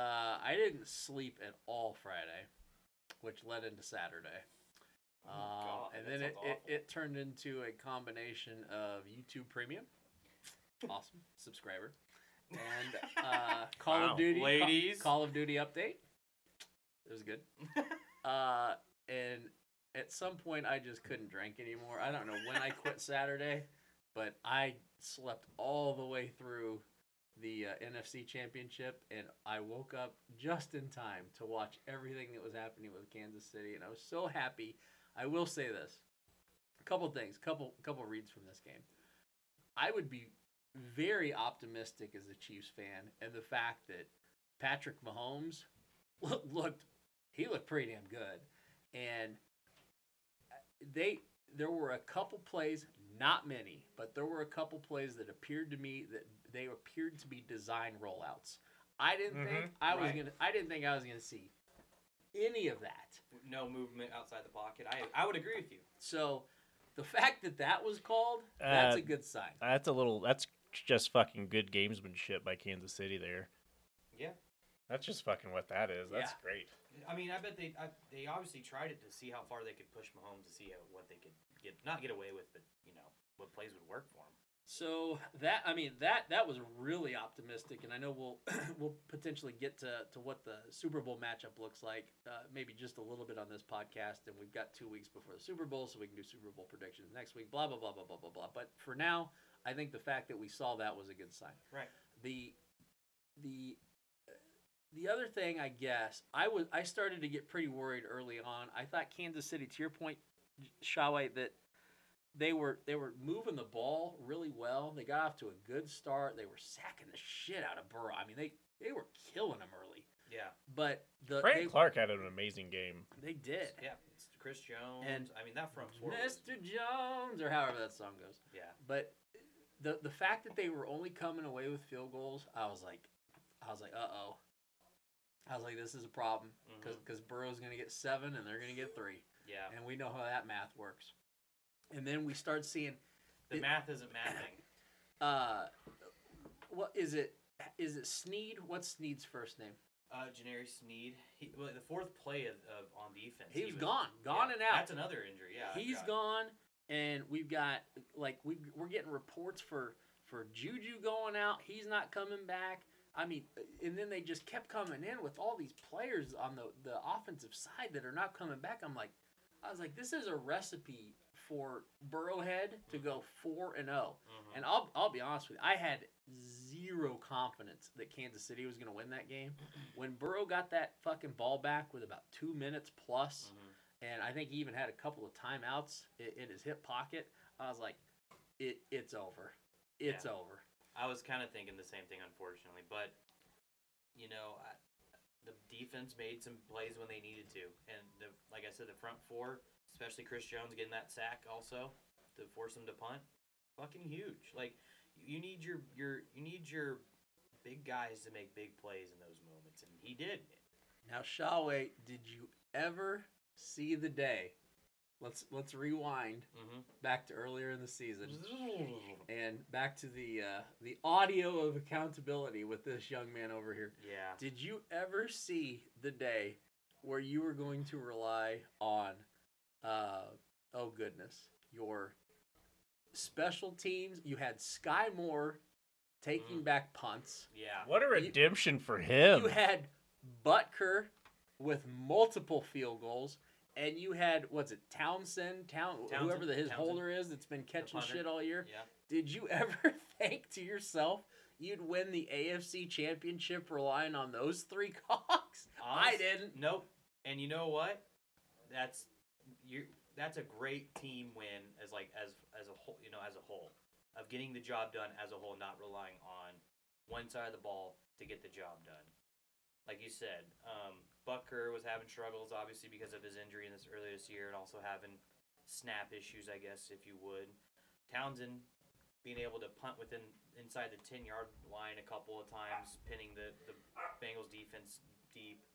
I didn't sleep at all Friday, which led into Saturday. Um, Oh, God, and then it, it, it turned into a combination of YouTube Premium, awesome subscriber, and uh, Call Wow. of Duty, Ladies. Call of Duty update. It was good. uh, and at some point, I just couldn't drink anymore. I don't know when I quit Saturday, but I slept all the way through the uh, NFC Championship, and I woke up just in time to watch everything that was happening with Kansas City, and I was so happy. I will say this: a couple things, couple couple reads from this game. I would be very optimistic as a Chiefs fan, and the fact that Patrick Mahomes looked he looked pretty damn good, and they there were a couple plays, not many, but there were a couple plays that appeared to me that they appeared to be design rollouts. I didn't think Mhm, I was gonna. I didn't think I was gonna see any of that. no movement outside the pocket. I I would agree with you. So the fact that that was called, that's Uh, a good sign. that's a little. That's just fucking good gamesmanship by Kansas City there. Yeah. That's just fucking what that is. That's Yeah. great. I mean, I bet they I, they obviously tried it to see how far they could push Mahomes to see how, what they could get not get away with, but you know what plays would work for him. So that I mean that that was really optimistic, and I know we'll we'll potentially get to, to what the Super Bowl matchup looks like, uh, maybe just a little bit on this podcast, and we've got two weeks before the Super Bowl, so we can do Super Bowl predictions next week. Blah blah blah blah blah blah blah. But for now, I think the fact that we saw that was a good sign. Right. The the the other thing, I guess, I was I started to get pretty worried early on. I thought Kansas City, to your point, Schawe, that they were they were moving the ball really well. They got off to a good start. They were sacking the shit out of Burrow. I mean, they they were killing him early. Yeah. But the Frank they, Clark had an amazing game. they did. Yeah. It's Chris Jones. And I mean that front four. Mr. Jones or however that song goes. yeah. But the the fact that they were only coming away with field goals, I was like, I was like, uh oh. I was like, this is a problem because Mhm. Burrow's gonna get seven and they're gonna get three, Yeah. and we know how that math works. And then we start seeing The it- math isn't mathing. uh, what is it? Is it Sneed? What's Sneed's first name? Uh, Janari Sneed. He, well, the fourth play of, of on defense. He he was gone, gone yeah, and out. That's another injury. Yeah. he's gone, and we've got like we we're getting reports for for Juju going out. He's not coming back. I mean, and then they just kept coming in with all these players on the the offensive side that are not coming back. I'm like, I was like, this is a recipe for Burrowhead to go four and zero. Mhm. And I'll I'll be honest with you, I had zero confidence that Kansas City was going to win that game. When Burrow got that fucking ball back with about two minutes plus, Mhm. and I think he even had a couple of timeouts in, in his hip pocket. I was like, it it's over. It's Yeah. over. I was kind of thinking the same thing, unfortunately, but you know, I, the defense made some plays when they needed to, and the, like I said, the front four, especially Chris Jones getting that sack also to force him to punt, fucking huge. Like you need your your you need your big guys to make big plays in those moments, and he did. Now, Schawe, did you ever see the day? Let's let's rewind Mm-hmm. back to earlier in the season and back to the uh, the audio of accountability with this young man over here. Yeah. Did you ever see the day where you were going to rely on, uh, oh goodness, your special teams? You had Skyy Moore taking Mm. back punts. Yeah. What a redemption for him. You had Butker with multiple field goals. And you had what's it Townsend, Town, whoever the, his Townsend. holder is that's been catching shit all year. Yeah. Did you ever think to yourself you'd win the AFC Championship relying on those three cocks? I didn't. Nope. And you know what? That's you. That's a great team win as like as as a whole. You know, as a whole of getting the job done as a whole, not relying on one side of the ball to get the job done. Like you said, um, Butker was having struggles obviously because of his injury in this earlier this year, and also having snap issues, I guess, if you would. Townsend being able to punt within inside the ten yard line a couple of times, pinning the, the Bengals defense deep.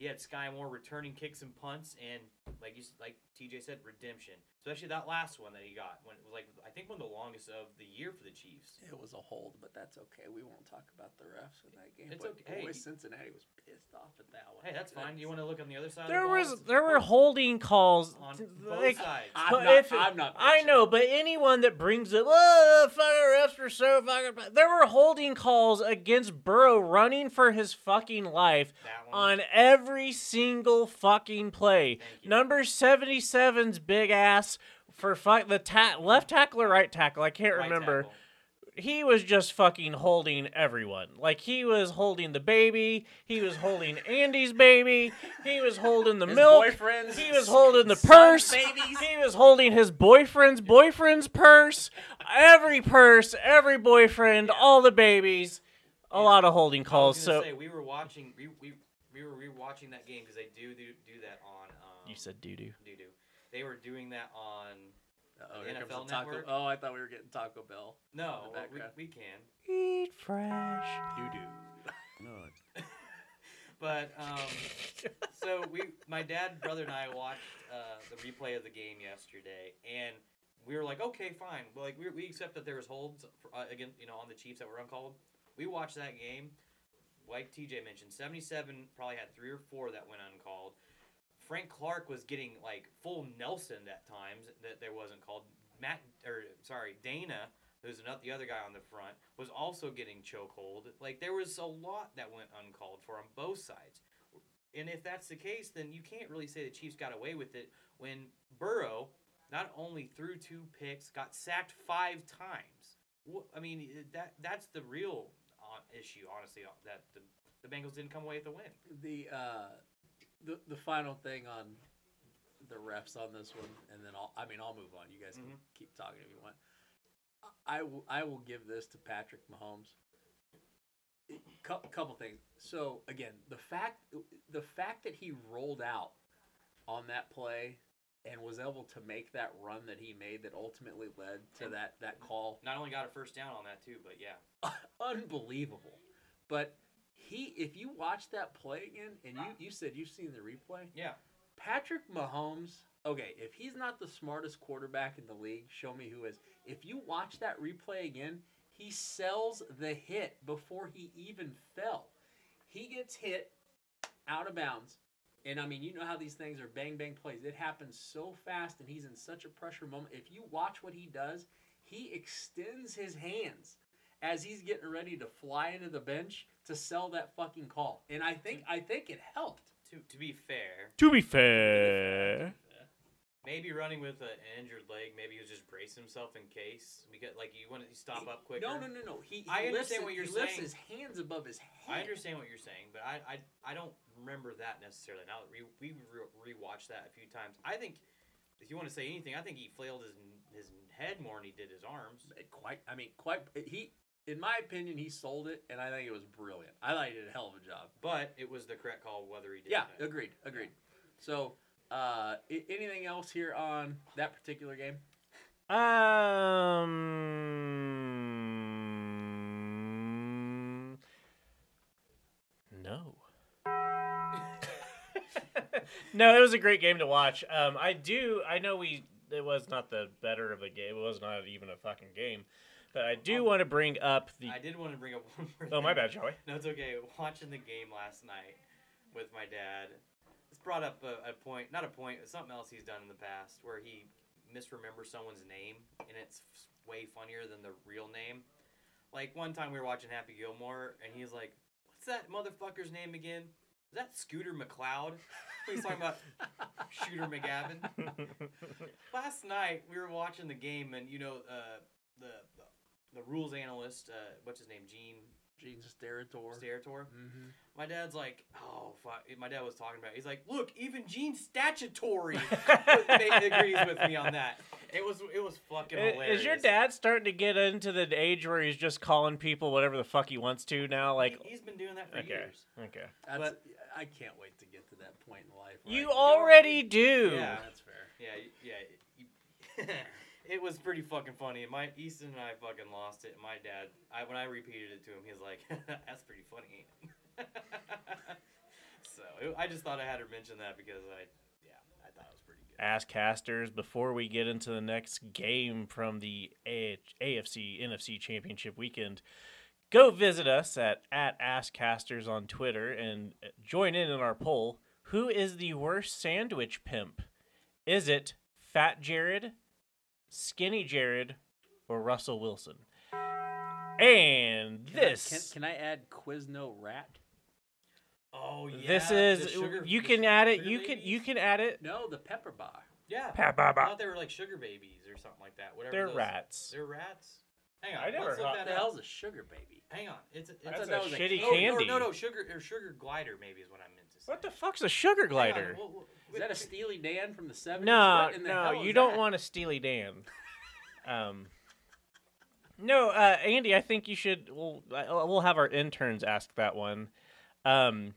He had Skyy Moore returning kicks and punts, and like you like TJ said, redemption. Especially that last one that he got when it was like I think one of the longest of the year for the Chiefs. It was a hold, but that's okay. We won't talk about the refs in that game. It's but okay. Boy, Cincinnati was pissed off at that one. Hey, that's fine. You want to look on the other side? there of the was ball? there were holding calls. on both like, sides. I'm not- if- I'm not I know, but anyone that brings up, oh, the fucking refs are so fucking. bad," There were holding calls against Burrow running for his fucking life on every single fucking play. Thank you. Number 77's big ass for fuck the ta- left tackle or right tackle. I can't Right remember. tackle. He was just fucking holding everyone. Like he was holding the baby. He was holding Andy's baby. He was holding the His milk. boyfriends, He was holding the purse. babies. He was holding his boyfriend's boyfriend's purse. Every purse, every boyfriend, all the babies. A Yeah. lot of holding calls. So say, we were watching. We, we we were rewatching that game because they do, do do that on. Um, you said doo doo. doo doo. They were doing that on. Uh-oh, The NFL the Taco. Network? Oh, I thought we were getting Taco Bell. No, we, we can. Eat fresh. You do. But um, so we, my dad, brother, and I watched uh, the replay of the game yesterday, and we were like, okay, fine. Well, like we, we accept that there was holds for, uh, again, you know, on the Chiefs that were uncalled. We watched that game. Like TJ mentioned, seventy-seven probably had three or four that went uncalled. Frank Clark was getting like full Nelson at times that there wasn't called. Matt or sorry, Dana, who's another the other guy on the front, was also getting chokehold. Like there was a lot that went uncalled for on both sides. And if that's the case, then you can't really say the Chiefs got away with it when Burrow not only threw two picks, got sacked five times. I mean, that that's the real uh, issue, honestly. uh, That the, the Bengals didn't come away with the win. The uh, the the final thing on the refs on this one, and then I'll I mean I'll move on. You guys can Mhm. keep talking if you want. I will I will give this to Patrick Mahomes. Couple, couple things. So again, the fact the fact that he rolled out on that play and was able to make that run that he made that ultimately led to that that call Not only got a first down on that too, but yeah, unbelievable. But he, if you watch that play again, and you, you said you've seen the replay, yeah. Patrick Mahomes. Okay, if he's not the smartest quarterback in the league, show me who is. If you watch that replay again, he sells the hit before he even fell. He gets hit out of bounds. And I mean, you know how these things are bang bang plays. It happens so fast and he's in such a pressure moment. If you watch what he does, he extends his hands as he's getting ready to fly into the bench to sell that fucking call. And I think I think it helped. To to be fair, To be fair. maybe running with an injured leg, maybe he was just bracing himself in case. We Because like you want to stop up quicker. No, no, no, no. He, he I understand it- what you're he lifts his hands above his head. I understand what you're saying, but I, I, I don't remember that necessarily. Now we we re- rewatched that a few times, I think if you want to say anything, I think he flailed his his head more than he did his arms. Quite. I mean, quite. He, in my opinion, he sold it, and I think it was brilliant. I thought he did a hell of a job. But it was the correct call whether he did. Yeah, that. agreed, agreed. So, uh, i- anything else here on that particular game? Um. No. no, it was a great game to watch. Um, I do. I know we. It was not the better of a game. It was not even a fucking game. But I do want to bring up the. I did want to bring up one more. Oh, my bad, Joey. No, it's okay. Watching the game last night with my dad, it's brought up a, a point, not a point, something else he's done in the past where he misremembers someone's name, and it's way funnier than the real name. Like one time we were watching Happy Gilmore, and he's like, "What's that motherfucker's name again? Is that Scooter McCloud?" He's talking about Shooter McGavin. Last night we were watching the game, and you know, uh, the, the the rules analyst, uh, what's his name, Gene Gene Steratore. Steratore. Mhm. My dad's like, oh fuck. My dad was talking about. It. He's like, look, even Gene Statutory agrees with me on that. It was it was fucking I- hilarious. Is your dad starting to get into the age where he's just calling people whatever the fuck he wants to now? Like, He, has been doing that for okay, years. okay. That's, But- I can't wait to get to that point in life. where You I can- already do. Yeah. That's fair. Yeah, yeah. y- it was pretty fucking funny. And my Easton and I fucking lost it. And my dad, I when I repeated it to him, he was like, "That's pretty funny." so it, I just thought I had to mention that because I, yeah, I thought it was pretty good. Asscasters before we get into the next game from the A- AFC NFC Championship weekend. Go visit us at at Asscasters on Twitter and uh, join in on our poll. Who is the worst sandwich pimp? Is it Fat Jared, Skinny Jared, or Russell Wilson? And Can I- this can, can I add Quizno Rat? Oh yeah. this is sugar- you can add it. sugar You can you can add it. No, the Pepper Bar. Yeah. Pepper bar. I thought they were like sugar babies or something like that. Whatever. They're those- rats. They're rats. Hang on. I never thought- What that the hell's a sugar baby? Hang on. It's, it's That's thought a that was a shitty oh, candy. No, no, no, sugar or sugar glider maybe is what I meant to say. What the fuck's a sugar Hang on, glider? we'll- we'll- Is that a Steely Dan from the 70s? No, What in the no, hell you don't that? want a Steely Dan. Um, no, uh, Andy, I think you should. We'll I- we'll have our interns ask that one. Um,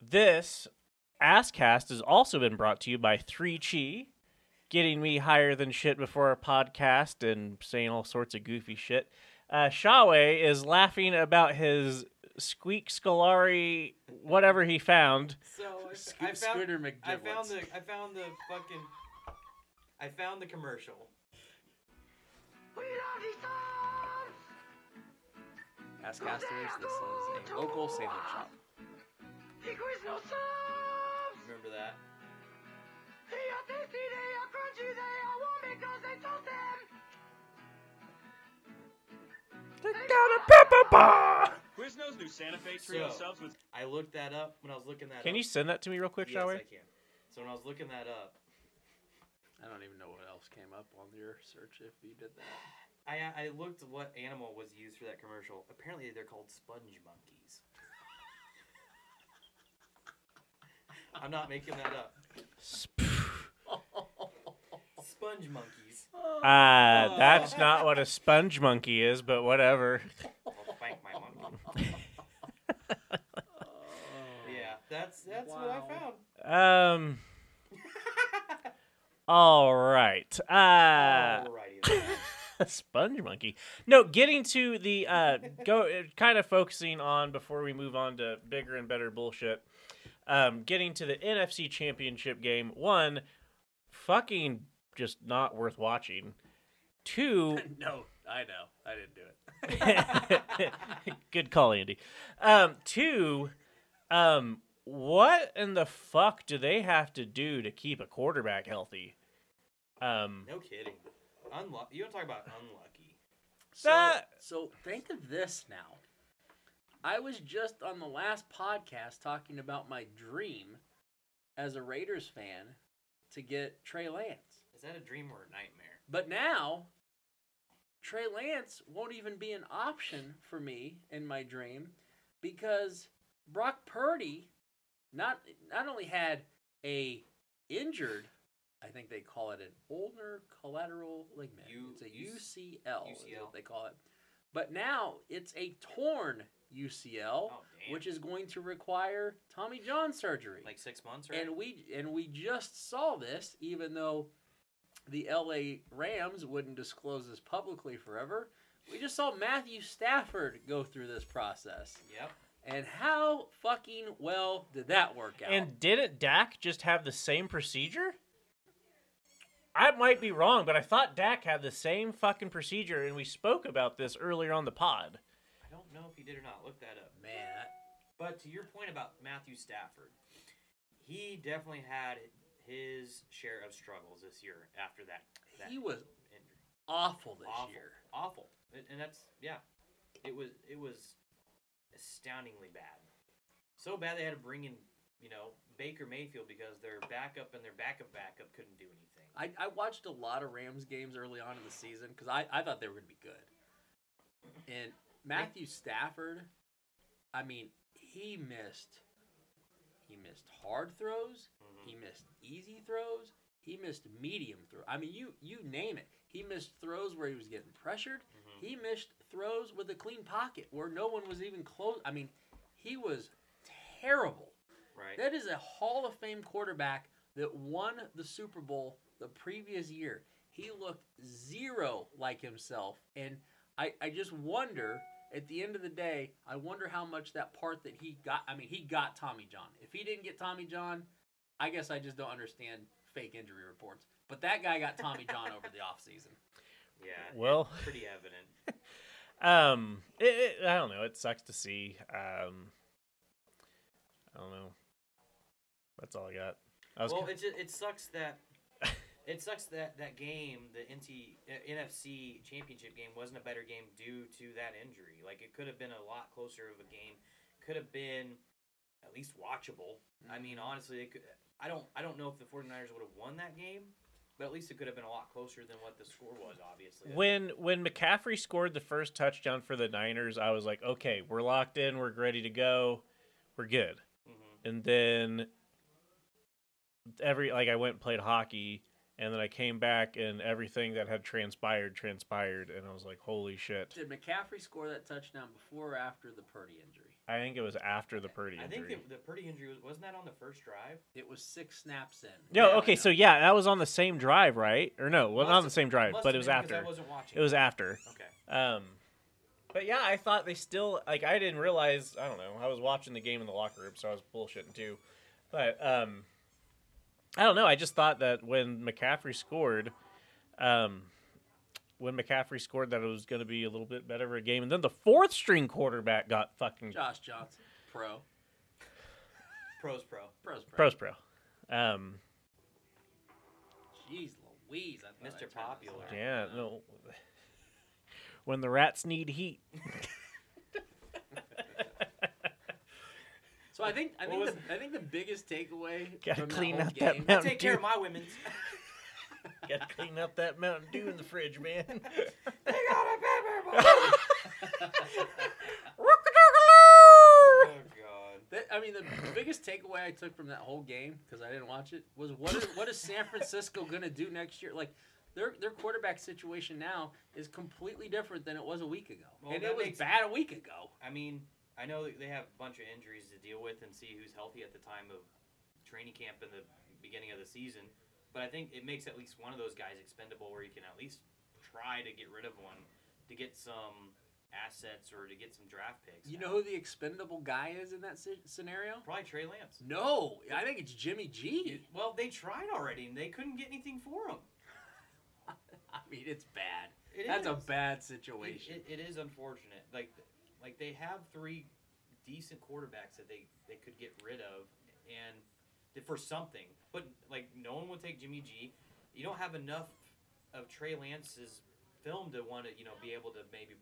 this Asscast has also been brought to you by Three Chi, getting me higher than shit before a podcast and saying all sorts of goofy shit. Uh, Schawe is laughing about his Squeak Scolari, whatever he found. So I, Sco- I found Scooter I found the I found the fucking I found the commercial. Asscasters, this is a local sandwich shop. Remember that? Quiznos new Santa Fe trio So- subs with I looked that up when I was looking that Can up. you send that to me real quick, Yes, Schawe? I can. So when I was looking that up, I don't even know what else came up on your search if you did that. I I looked what animal was used for that commercial. Apparently they're called sponge monkeys. I'm not making that up. Sponge monkeys. Ah, that's not what a sponge monkey is, but whatever. I'll spank my monkey. Yeah, that's that's what I found. Um. All right. Uh, Alrighty sponge monkey. No, getting to the uh, go, uh, kind of focusing on before we move on to bigger and better bullshit. Um, getting to the NFC Championship game. One, fucking just not worth watching. Two, no, I know. I didn't do it. Good call, Andy. Um, two, um, what in the fuck do they have to do to keep a quarterback healthy? Um, No kidding. Unlucky. You want to talk about unlucky? So, so think of this now. I was just on the last podcast talking about my dream as a Raiders fan to get Trey Lance. Is that a dream or a nightmare? But now, Trey Lance won't even be an option for me in my dream because Brock Purdy not not only had a injured I think they call it an ulnar collateral ligament. U- it's a UCL, is UCL. what they call it. But now it's a torn UCL, Oh, which is going to require Tommy John surgery. like six months, right? And we and we just saw this, even though the LA Rams wouldn't disclose this publicly forever. We just saw Matthew Stafford go through this process. yep. And how fucking well did that work out? And didn't Dak just have the same procedure? I might be wrong, but I thought Dak had the same fucking procedure, and we spoke about this earlier on the pod. I don't know if he did or not. Look that up. man, But to your point about Matthew Stafford, he definitely had his share of struggles this year after that. that he was injury. awful this awful, year. awful, and and that's yeah, it was it was astoundingly bad. So bad they had to bring in you know Baker Mayfield because their backup and their backup backup couldn't do anything. I, I watched a lot of Rams games early on in the season because I, I thought they were going to be good. And Matthew Stafford, I mean, he missed he missed hard throws, Mhm. he missed easy throws, he missed medium throw. I mean, you you name it. He missed throws where he was getting pressured. Mhm. He missed throws with a clean pocket where no one was even close. I mean, he was terrible. Right. That is a Hall of Fame quarterback that won the Super Bowl the previous year. He looked zero like himself. And I, I just wonder, at the end of the day, I wonder how much that part that he got. I mean, he got Tommy John. If he didn't get Tommy John, I guess I just don't understand fake injury reports. But that guy got Tommy John over the offseason. yeah. Well, pretty evident. Um, it, it, I don't know. It sucks to see. Um, I don't know. That's all I got. I well, it just, it sucks that it sucks that that game, the NT, uh, NFC Championship game, wasn't a better game due to that injury. Like it could have been a lot closer of a game. Could have been at least watchable. I mean, honestly, it could. I don't. I don't know if the 49ers would have won that game, but at least it could have been a lot closer than what the score was. Obviously. when when McCaffrey scored the first touchdown for the Niners, I was like, okay, we're locked in, we're ready to go, we're good. Mhm. And then every like I went and played hockey, and then I came back and everything that had transpired transpired, and I was like, holy shit! Did McCaffrey score that touchdown before or after the Purdy injury? I think it was after the Purdy injury. I think the, the Purdy injury was wasn't that on the first drive? It was six snaps in. No, Yeah, okay, so yeah, that was on the same drive, right? Or no, well, not on the same drive, but it was after. I wasn't watching. It was after. okay. Um, but yeah, I thought they still like. I didn't realize. I don't know. I was watching the game in the locker room, so I was bullshitting too. But um, I don't know. I just thought that when McCaffrey scored, um, when McCaffrey scored, that it was going to be a little bit better of a game, and then the fourth string quarterback got fucking Josh Johnson, pro. Pros pro. Pros pro. pros pro. Um, Jeez Louise. I Mr. turned Popular. yeah, no. When the rats need heat, So I think I What think was- the, I think the biggest takeaway Gotta from clean whole out that game, mouth. I take care of my women's. gotta clean up that Mountain Dew in the fridge, man. they got a paper Oh god. that, I mean, the biggest takeaway I took from that whole game because I didn't watch it was what is what is San Francisco gonna do next year? Like their their quarterback situation now is completely different than it was a week ago, Well, and it was makes- bad a week ago. I mean, I know they have a bunch of injuries to deal with and see who's healthy at the time of training camp in the beginning of the season. But I think it makes at least one of those guys expendable where you can at least try to get rid of one to get some assets or to get some draft picks. You know who the expendable guy is in that scenario? Probably Trey Lance. No, I think it's Jimmy G. Well, they tried already and they couldn't get anything for him. I mean, it's bad. It That's a is. bad It, situation. it, it is unfortunate. Like, like they have three decent quarterbacks that they, they could get rid of, and for something. But like, no one would take Jimmy G. You don't have enough of Trey Lance's film to want to you know be able to maybe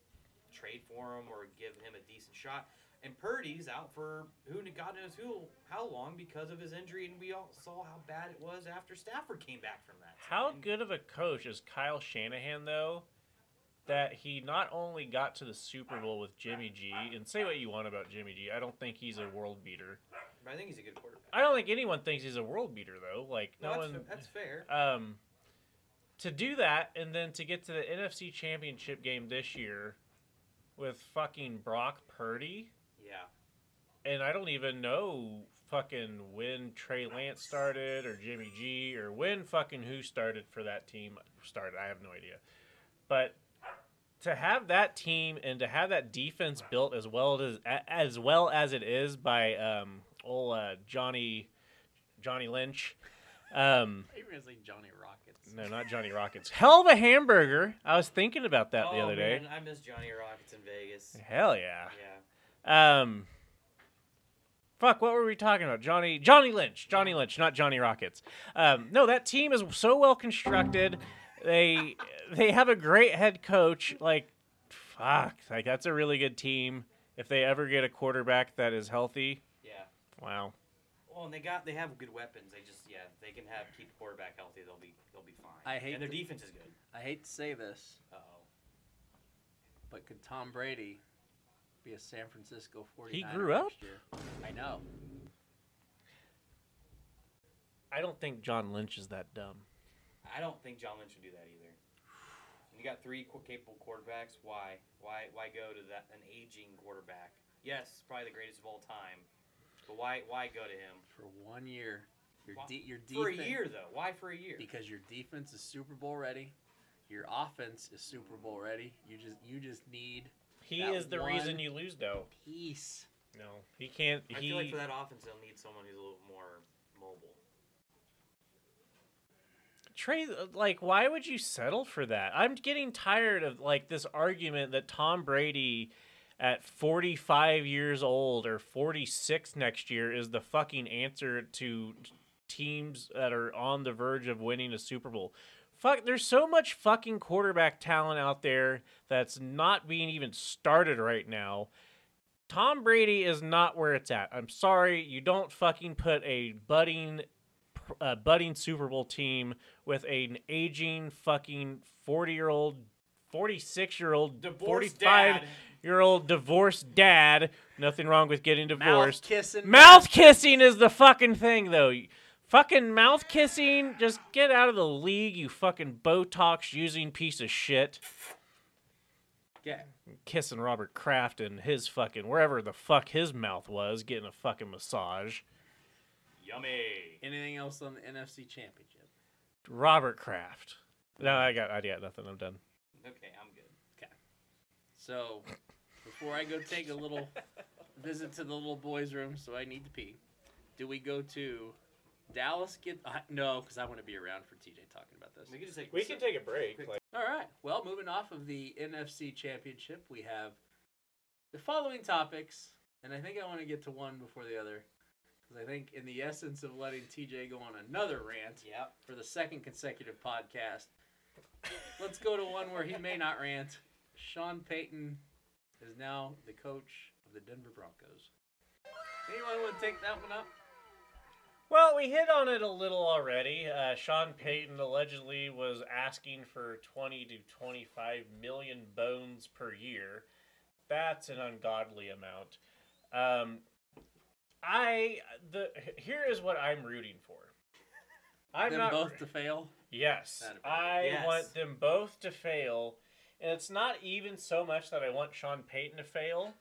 trade for him or give him a decent shot. And Purdy's out for who God knows who how long because of his injury, and we all saw how bad it was after Stafford came back from that. How And- good of a coach is Kyle Shanahan though? That he not only got to the Super Bowl with Jimmy G, and say what you want about Jimmy G, I don't think he's a world beater. But I think he's a good quarterback. I don't think anyone thinks he's a world beater though. Like No, no that's, one. that's fair. um, to do that and then to get to the NFC Championship game this year with fucking Brock Purdy, Yeah. and I don't even know fucking when Trey Lance started or Jimmy G or when fucking who started for that team started. I have no idea, but to have that team and to have that defense built as well as as well as it is by um, old uh, Johnny Johnny Lynch. Um, was say Johnny Rockets. no, not Johnny Rockets. Hell of a hamburger. I was thinking about that the oh, other man, day. I miss Johnny Rockets in Vegas. Hell yeah. Yeah. Um. Fuck, what were we talking about? Johnny Johnny Lynch. Johnny Lynch, not Johnny Rockets. Um, no, that team is so well constructed. They they have a great head coach. Like, fuck, like that's a really good team. If they ever get a quarterback that is healthy. Wow. Well, and they got they have good weapons. They just yeah they can have keep the quarterback healthy. They'll be they'll be fine. I hate and their the- defense is good. I hate to say this, Uh oh. but could Tom Brady be a San Francisco 49er He grew up? next year? I know. I don't think John Lynch is that dumb. I don't think John Lynch would do that either. You got three qu- capable quarterbacks. Why why why go to that an aging quarterback? Yes, probably the greatest of all time. But why why go to him For one year, your Why- de- your for a year though? Why for a year? because your defense is Super Bowl ready, your offense is Super Bowl mm. ready. You just you just need He That is the reason you lose, though. peace. No, he can't. I he feel like for that offense they'll need someone who's a little more mobile. Trey, like, why would you settle for that? I'm getting tired of like this argument that Tom Brady, at 45 years old or 46 next year, is the fucking answer to teams that are on the verge of winning a Super Bowl. Fuck, there's so much fucking quarterback talent out there that's not being even started right now. Tom Brady is not where it's at. I'm sorry, you don't fucking put a budding uh, budding Super Bowl team with an aging fucking 40 year old, 46 year old, Divorced 45 dad. Year old divorced dad. Nothing wrong with getting divorced. Mouth divorced. kissing. Mouth kissing is the fucking thing, though. Fucking mouth kissing, just get out of the league, you fucking Botox using piece of shit. Yeah. Kissing Robert Kraft and his fucking, wherever the fuck his mouth was, getting a fucking massage. Yummy. Anything else on the NFC Championship? Robert Kraft. No, I got, I got nothing. I'm done. Okay, I'm good. Okay. So, before I go take a little visit to the little boys' room, so I need to pee, do we go to Dallas? Get uh, no, because I want to be around for TJ talking about this. We can just take. We can take a break. Like, All right. Well, moving off of the NFC Championship, we have the following topics, and I think I want to get to one before the other, because I think in the essence of letting TJ go on another rant Yep. for the second consecutive podcast, let's go to one where he may not rant. Sean Payton is now the coach of the Denver Broncos. Anyone want to take that one up? Well, we hit on it a little already. Uh, Sean Payton allegedly was asking for 20 to 25 million bones per year. That's an ungodly amount. Um, I the here is what I'm rooting for. I'm them not both to fail. Yes, I Yes. want them both to fail, and it's not even so much that I want Sean Payton to fail.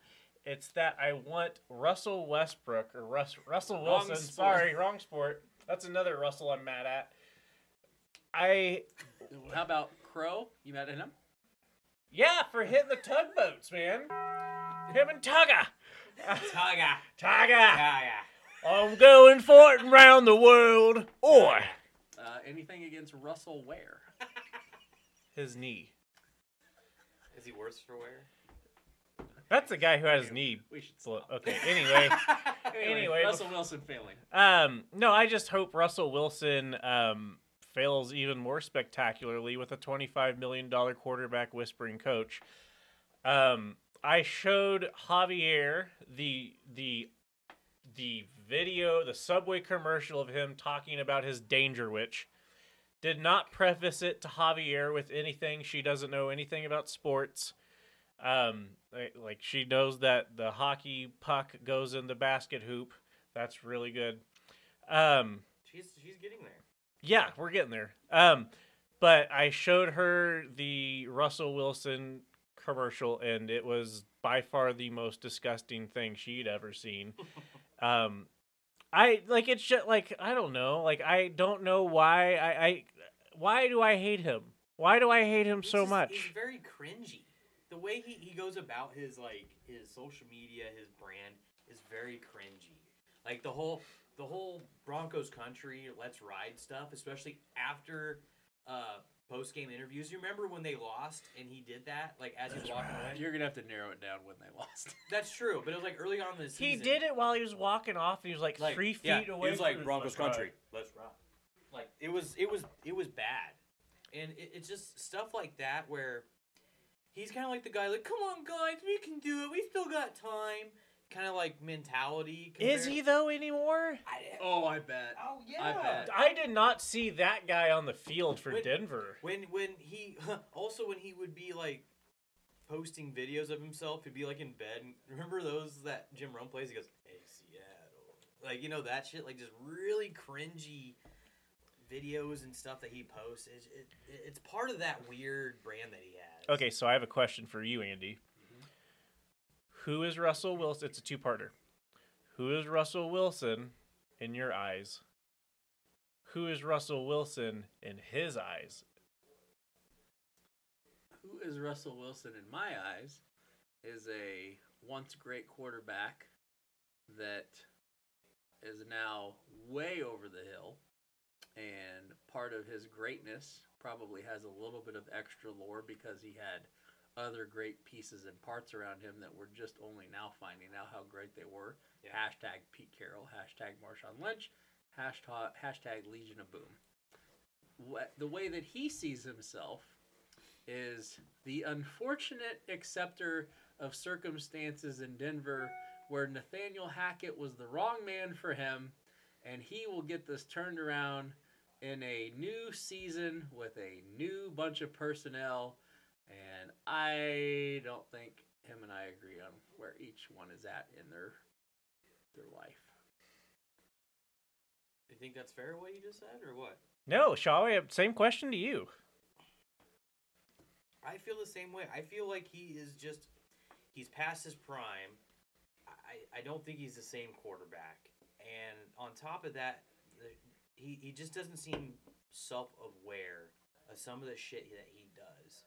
It's that I want Russell Westbrook or Russ, Russell Wilson. sport. Sorry, wrong sport. That's another Russell I'm mad at. I How about Crow? You mad at him? yeah for hitting the tugboats, man. Him and Tugger. Taga. Tugger. Taga. I'm going for it around the world. Oi. Uh, anything against Russell Ware? His knee. Is he worse for wear? That's the guy who had his knee. We should Blo- stop. okay. Anyway. Anyway, Anyway, Russell Wilson failing. Um, no, I just hope Russell Wilson um, fails even more spectacularly with a $25 million quarterback whispering coach. Um, I showed Javier the the the video, the subway commercial of him talking about his danger witch. Did not preface it to Javier with anything. She doesn't know anything about sports. Um, like, she knows that the hockey puck goes in the basket hoop. That's really good. Um, She's she's getting there. yeah, we're getting there. Um, but I showed her the Russell Wilson commercial, and it was by far the most disgusting thing she'd ever seen. um, I like it's just like I don't know, like I don't know why I, I why do I hate him? Why do I hate him It's so just- much? He's very cringy. The way he, he goes about his like his social media, his brand is very cringy. Like the whole the whole Broncos country let's ride stuff, especially after uh post game interviews. You remember when they lost and he did that like as he's walking away? You're gonna have to narrow it down when they lost. That's true, but it was like early on in the season. He did it while he was walking off, and he was like, Like, three feet yeah, away. It was like from- Broncos Let's ride. country. Let's ride. Like it was, it was, it was bad, and it, it's just stuff like that where he's kind of like the guy, like, "Come on, guys, we can do it. We still got time." Kind of like mentality. Is he though anymore? I, Oh, I bet. oh yeah. I bet. I did not see that guy on the field for When- Denver. When when he also when he would be like posting videos of himself, he'd be like in bed. And remember those that Jim Rome plays? He goes, "Hey Seattle," like you know that shit, like just really cringy videos and stuff that he posts. It's, it, it's part of that weird brand that he has. Okay, so I have a question for you, Andy. Mm-hmm. Who is Russell Wilson? It's a two-parter. Who is Russell Wilson in your eyes? Who is Russell Wilson in his eyes? Who is Russell Wilson in my eyes is a once great quarterback that is now way over the hill and part of his greatness probably has a little bit of extra lore because he had other great pieces and parts around him that we're just only now finding out how great they were. Yeah. Hashtag Pete Carroll, hashtag Marshawn Lynch, hashtag, hashtag Legion of Boom. What, the way that he sees himself is the unfortunate acceptor of circumstances in Denver where Nathaniel Hackett was the wrong man for him, and he will get this turned around in a new season with a new bunch of personnel. And I don't think him and I agree on where each one is at in their their life. You think that's fair what you just said, or what? No, shall Shaw, same question to you. I feel the same way. I feel like he is just he's past his prime. I, I don't think he's the same quarterback. And on top of that, the, he, he just doesn't seem self aware of some of the shit that he does.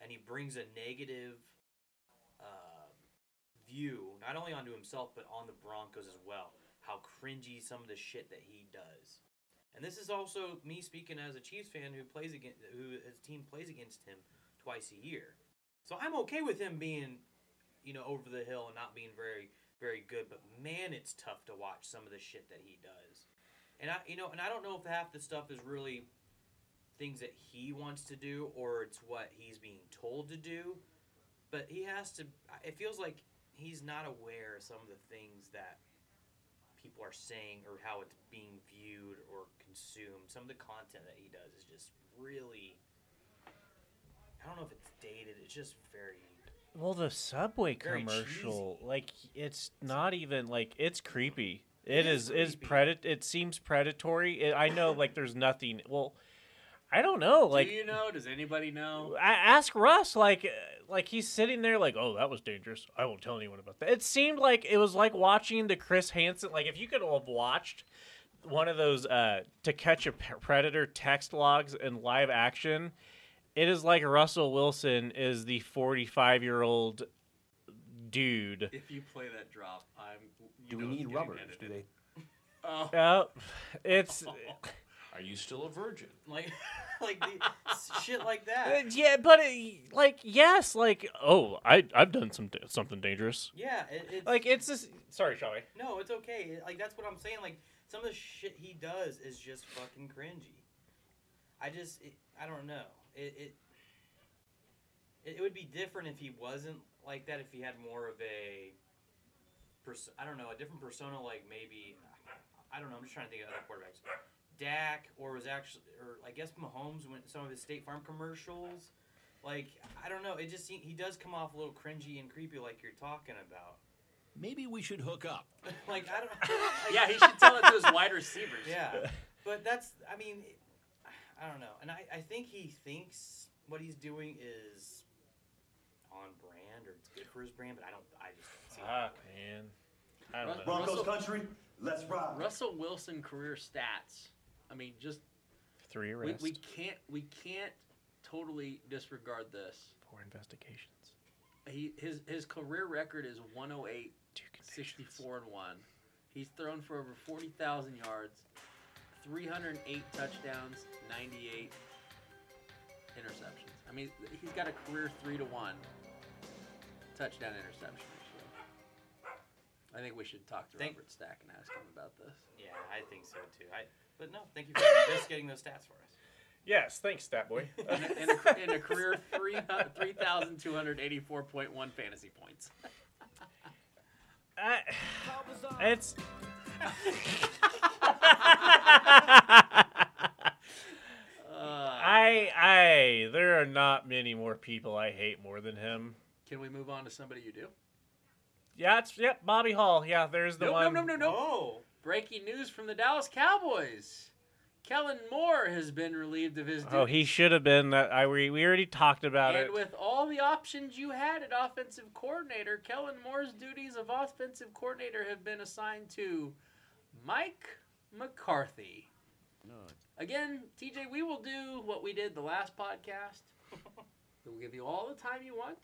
And he brings a negative uh, view, not only onto himself, but on the Broncos as well. How cringy some of the shit that he does. And this is also me speaking as a Chiefs fan who plays against who his team plays against him twice a year. So I'm okay with him being, you know, over the hill and not being very, very good. But man, it's tough to watch some of the shit that he does. And I, you know, and I don't know if half the stuff is really things that he wants to do or it's what he's being told to do. But he has to. It feels like he's not aware of some of the things that people are saying or how it's being viewed or consumed. Some of the content that he does is just really. I don't know if it's dated. It's just very. Well, the Subway commercial, like it's not even like it's creepy. It is is is predat. It seems predatory. It, I know, like there's nothing. Well, I don't know. Like Do you know? Does anybody know? I ask Russ, like, like he's sitting there, like, oh, that was dangerous. I won't tell anyone about that. It seemed like it was like watching the Chris Hansen. Like, if you could have watched one of those uh, to catch a predator text logs in live action, it is like Russell Wilson is the forty-five-year-old dude. If you play that drop. Do we need getting rubbers? Do they? Oh. Oh, it's Are you still a virgin? Like, like the shit like uh, that. yeah, but it, like yes, like oh, I I've done some something dangerous. Yeah, it, it's Like it's just sorry, Shawi. no, it's okay. Like that's what I'm saying. Like some of the shit he does is just fucking cringy. I just, it, I don't know. It, it, it, it would be different if he wasn't like that. If he had more of a, pers- I don't know, a different persona. Like maybe, I don't know. I'm just trying to think of other quarterbacks. Dak, or was actually, or I guess Mahomes went some of his State Farm commercials. Like I don't know. It just seem- he does come off a little cringy and creepy, like you're talking about. Maybe we should hook up. like I don't. Like, Yeah, he should tell it to his wide receivers. Yeah, but that's I mean, I don't know, and I I think he thinks what he's doing is on brand or it's good for his brand, but I don't. I just don't see it. that Fuck, man. I don't know. Russell- Broncos country, let's ride. Russell Wilson career stats. I mean, just Three we, arrests, we can't we can't totally disregard this. four investigations, He his his career record is 108, two convictions. 64 and 1. He's thrown for over 40,000 yards, 308 touchdowns, 98 interceptions. I mean, he's got a career 3 to 1 touchdown interception ratio. I think we should talk to Thank- Robert Stack and ask him about this. Yeah, I think so too. I but no, thank you for investigating those stats for us. Yes, thanks, Stat Boy. In a, in a, in a career three 3,284.1 fantasy points. I, it's. Uh, I I there are not many more people I hate more than him. can we move on to somebody you do? Yeah, it's yep, Bobby Hull. Yeah, there's the No, one. no, no, no, no. Oh, Breaking news from the Dallas Cowboys. Kellen Moore has been relieved of his duties. Oh, he should have been that. I we, we already talked about and it. with all the options you had at offensive coordinator, Kellen Moore's duties of offensive coordinator have been assigned to Mike McCarthy. No. Again, TJ, we will do what we did the last podcast. we will give you all the time you want.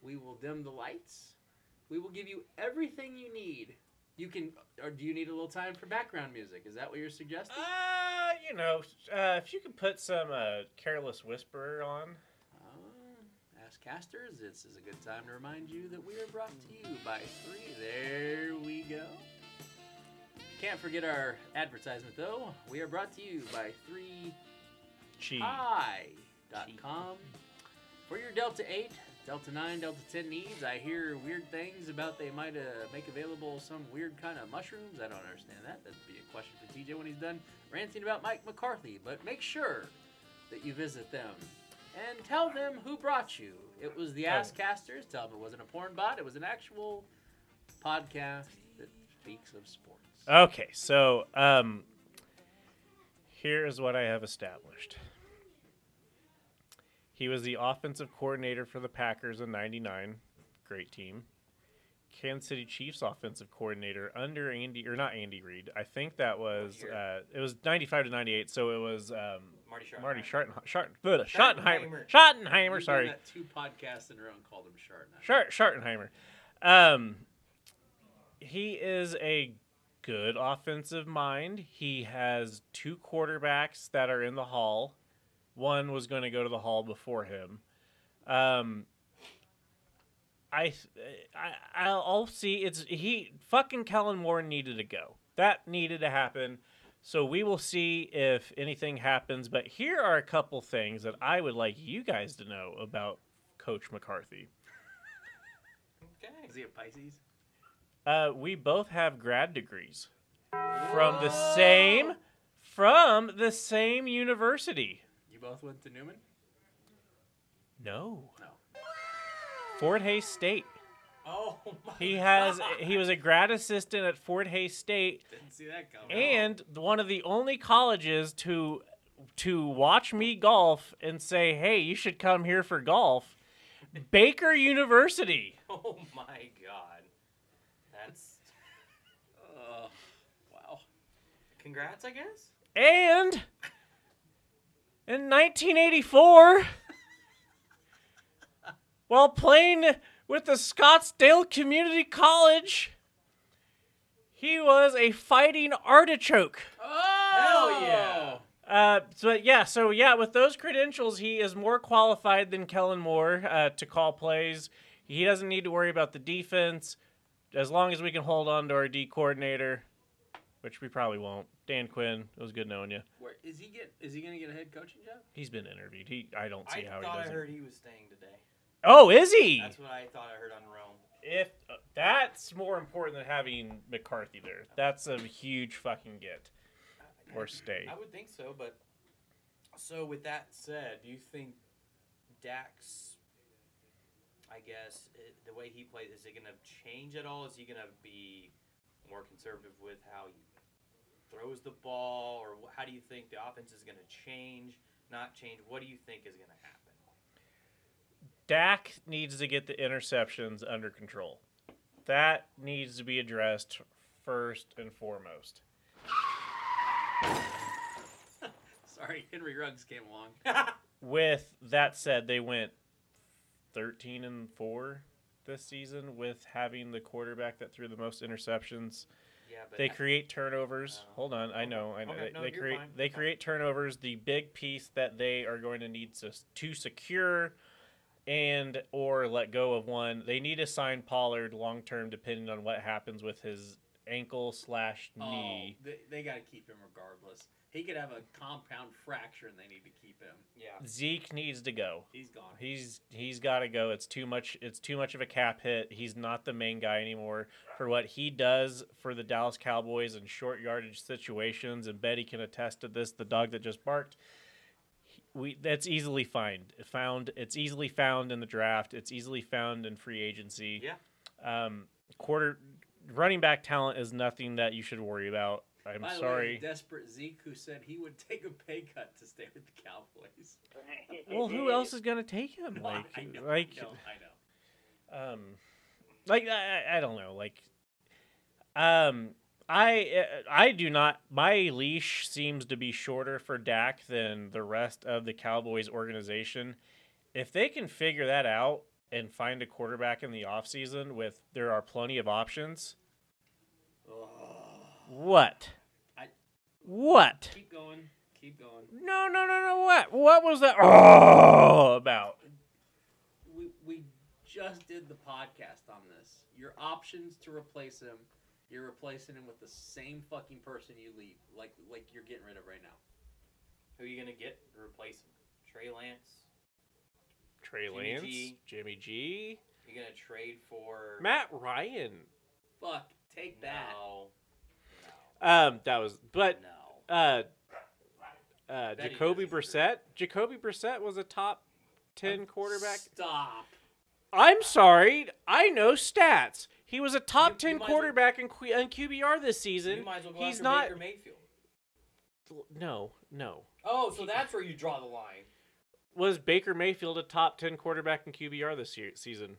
We will dim the lights. We will give you everything you need. You can, or do you need a little time for background music? Is that what you're suggesting? Uh, you know, uh, if you could put some uh, careless whisperer on. Uh, Asscasters, this is a good time to remind you that we are brought to you by three. There we go. Can't forget our advertisement though. We are brought to you by three Cheese. Hi.com. For your Delta 8, Delta 9, Delta 10 needs, I hear weird things about they might uh, make available some weird kind of mushrooms. I don't understand that. That'd be a question for TJ when he's done ranting about Mike McCarthy. But make sure that you visit them and tell them who brought you. It was the Oh. Asscasters. Tell them it wasn't a porn bot. It was an actual podcast that speaks of sports. Okay, so um, here is what I have established. He was the offensive coordinator for the Packers in '99, great team. Kansas City Chiefs offensive coordinator under Andy or not Andy Reid. I think that was uh, it was '95 to '98, so it was um, Marty Schottenheimer. Marty Schottenheimer. Schottenheimer. Schottenheimer. Schottenheimer. Schottenheimer. Sorry. two podcasts in a row and called him Schottenheimer. Schart- Schartenheimer. Um, he is a good offensive mind. He has two quarterbacks that are in the hall. One was going to go to the hall before him. Um, I, I, I'll see. It's he. Fucking Kellen Moore needed to go. That needed to happen. So we will see if anything happens. But here are a couple things that I would like you guys to know about Coach McCarthy. Okay. Is he a Pisces? Uh, we both have grad degrees from the same from the same university. You both went to Newman? No, No. Fort Hays State. Oh my. He has God. he was a grad assistant at Fort Hays State Didn't see that coming. and one of the only colleges to to watch me golf and say, "Hey, you should come here for golf." Baker University. Oh my God. That's Uh, wow. congrats, I guess. And in 1984, while playing with the Scottsdale Community College, he was a fighting artichoke. Oh! Hell yeah. Uh, so yeah, so yeah, with those credentials, he is more qualified than Kellen Moore uh, to call plays. He doesn't need to worry about the defense, as long as we can hold on to our D coordinator, which we probably won't. Dan Quinn, it was good knowing you. Where is he get? Is he gonna get a head coaching job? He's been interviewed. He, I don't see I how thought he I doesn't. heard he was staying today. Oh, is he? That's what I thought I heard on Rome. if uh, that's more important than having McCarthy there, that's a huge fucking get or stay. I would think so, but so with that said, do you think Dak's I guess it, the way he plays is it going to change at all? Is he going to be more conservative with how he throws the ball, or how do you think the offense is going to change? Not change. What do you think is going to happen? Dak needs to get the interceptions under control. That needs to be addressed first and foremost. Sorry, Henry Ruggs came along. With that said, they went 13 and 4 this season with having the quarterback that threw the most interceptions. Yeah, but They create turnovers. Oh. Hold on, I know, I know. Okay, They, no, they you're create fine. they create turnovers. The big piece that they are going to need to to secure and or let go of one. They need to sign Pollard long term, depending on what happens with his ankle slash knee. Oh, they, they got to keep him regardless. He could have a compound fracture, and they need to keep him. yeah. Zeke needs to go. He's gone. He's he's got to go. It's too much. It's too much of a cap hit. He's not the main guy anymore for what he does for the Dallas Cowboys in short yardage situations. And Betty can attest to this. The dog that just barked. We that's easily find found. It's easily found in the draft. It's easily found in free agency. Yeah. Um, quarter running back talent is nothing that you should worry about. I'm By the sorry. way, desperate Zeke, who said he would take a pay cut to stay with the Cowboys. well, who else is gonna take him? No, Like, I know, like, I know, I know. um like I, I- I don't know like um I I do not my leash seems to be shorter for Dak than the rest of the Cowboys organization. If they can figure that out and find a quarterback in the offseason with there are plenty of options. What? I- What? Keep going. Keep going. No, no, no, no. What? What was that? Oh, about. We, we just did the podcast on this. Your options to replace him, you're replacing him with the same fucking person you leave, like like you're getting rid of right now. Who are you going to get to replace him? Trey Lance? Trey Jimmy Lance, G. Jimmy G, You're going to trade for Matt Ryan. Fuck, take that. No. Um, that was, but No. uh, uh, Betty Jacoby. Brissett. Jacoby Brissett was a top ten quarterback. Stop. I'm sorry, I know stats. He was a top You- you ten might as well- quarterback in, Q- in QBR this You season. well He's not. Baker Mayfield. No, no. Oh, so that's where you draw the line. Was Baker Mayfield a top ten quarterback in QBR this year, season?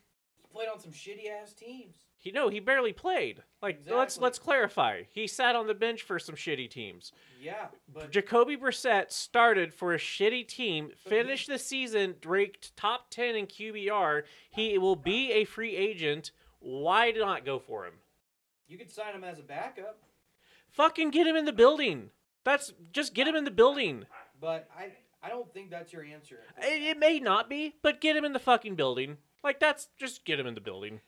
Played on some shitty ass teams. He no, he barely played. Like let's let's clarify. He sat on the bench for some shitty teams. Yeah, but Jacoby Brissett started for a shitty team, finished the season ranked top 10 in QBR. He will be a free agent. Why not go for him? you could sign him as a backup. Fucking get him in the building. That's just get him in the building. But I, I don't think that's your answer. It, it may not be, but get him in the fucking building. Like that's just get him in the building.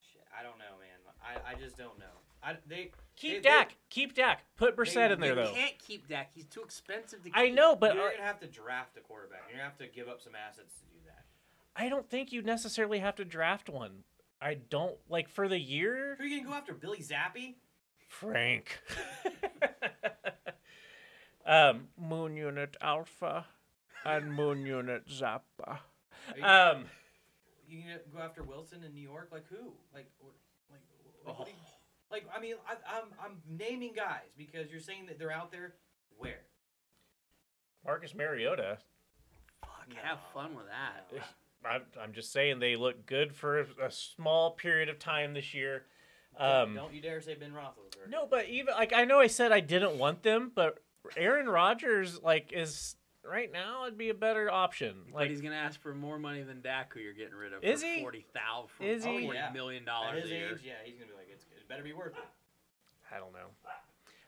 Shit, I don't know, man. I, I just don't know. I, they Keep they- Dak. Keep Dak. Put Brissett in there though. you though. can't keep Dak. He's too expensive to keep. I know, but you're uh, gonna have to draft a quarterback. You're gonna have to give up some assets to do that. I don't think you necessarily have to draft one. I don't like for the year. Who are you gonna go after? Billy Zappi? Frank. um, Moon Unit Alpha and Moon Unit Zappa. Um, you gonna go after Wilson in New York? Like who? Like, or- like, like, you- like I mean, I, I'm I'm naming guys because you're saying that they're out there. Where? Marcus Mariota. Fuck, have fun with that. I'm, I'm just saying they look good for a small period of time this year. Don't- Um, don't you dare say Ben Roethlisberger. no, but even like I know I said I didn't want them, but Aaron Rodgers like is right now it'd be a better option. But Like he's gonna ask for more money than Dak, who you're getting rid of. Is for he? Forty thousand. Is he? Forty Yeah. million At dollars his a year. age, yeah, he's gonna be like, it's, it better be worth it. I don't know.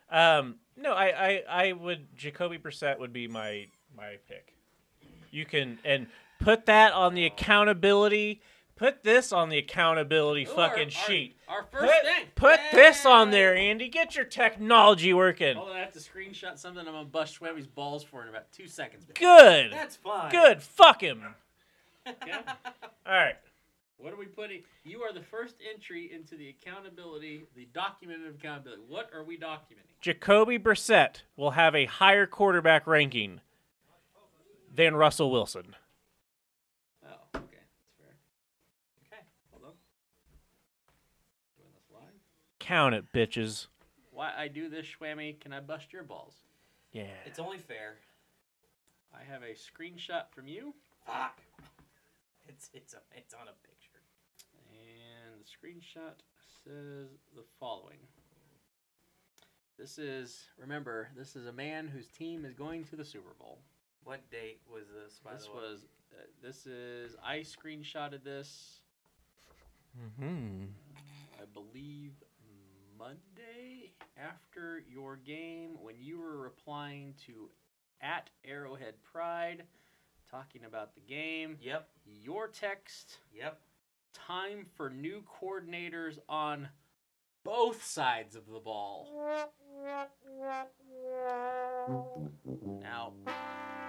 Um, no, I, I, I would Jacoby Brissett would be my my pick. You can and put that on the accountability. Put this on the accountability Ooh, fucking our- our- sheet. Our, first Put, thing. put this on there, Andy. Get your technology working. Hold on, I have to screenshot something. I'm gonna bust Schwebby's balls for in about two seconds. baby. Good. That's fine. Good. Fuck him. All right. what are we putting? You are the first entry into the accountability, the documented accountability. What are we documenting? Jacoby Brissett will have a higher quarterback ranking than Russell Wilson. Oh, okay, that's fair. Count it, bitches. Why I do this, Schwammy? Can I bust your balls? Yeah. It's only fair. I have a screenshot from you, Fuck. It's it's a, it's on a picture. and the screenshot says the following. This is remember, this is a man whose team is going to the Super Bowl. What date was this? By this the way? was uh, this is I screenshotted this Mm-hmm. I believe Monday after your game when you were replying to at Arrowhead Pride talking about the game. Yep. Your text Yep. time for new coordinators on both sides of the ball. Now,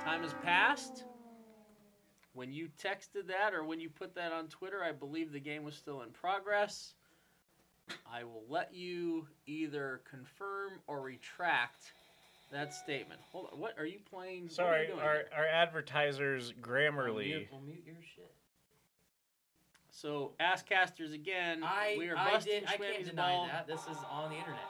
time has passed. When you texted that or when you put that on Twitter, I believe the game was still in progress. I will let you either confirm or retract that statement. Hold on. What are you playing? Sorry, you our, here? our advertisers We'll Grammarly. mute, we'll mute your shit. So, Asscasters again. I we are I busting did. I can't deny ball. that. This is on the internet.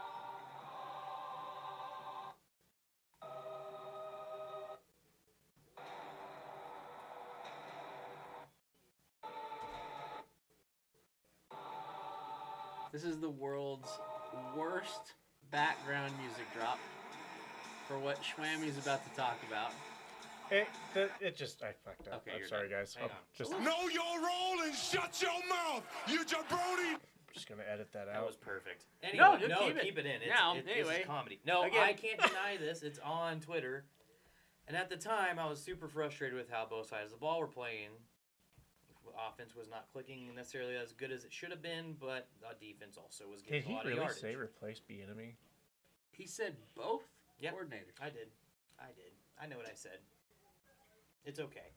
This is the world's worst background music drop for what Schwammy's about to talk about. It, the, it just I fucked up. Okay, I'm you're sorry, done. guys. Hang I'm on. just Know your role and shut your mouth, you jabroni. I'm just gonna edit that out. That was perfect. No, Anyway, just no, keep keep, it. it. in. It's, Now, it, this anyway, is comedy. No, again- I can't deny this. It's on Twitter. And at the time, I was super frustrated with how both sides of the ball were playing. Offense was not clicking necessarily as good as it should have been, but the defense also was getting Did a he lot really of yardage. say replace enemy? He said both Yep. coordinators. I did. I did. I know what I said. It's okay.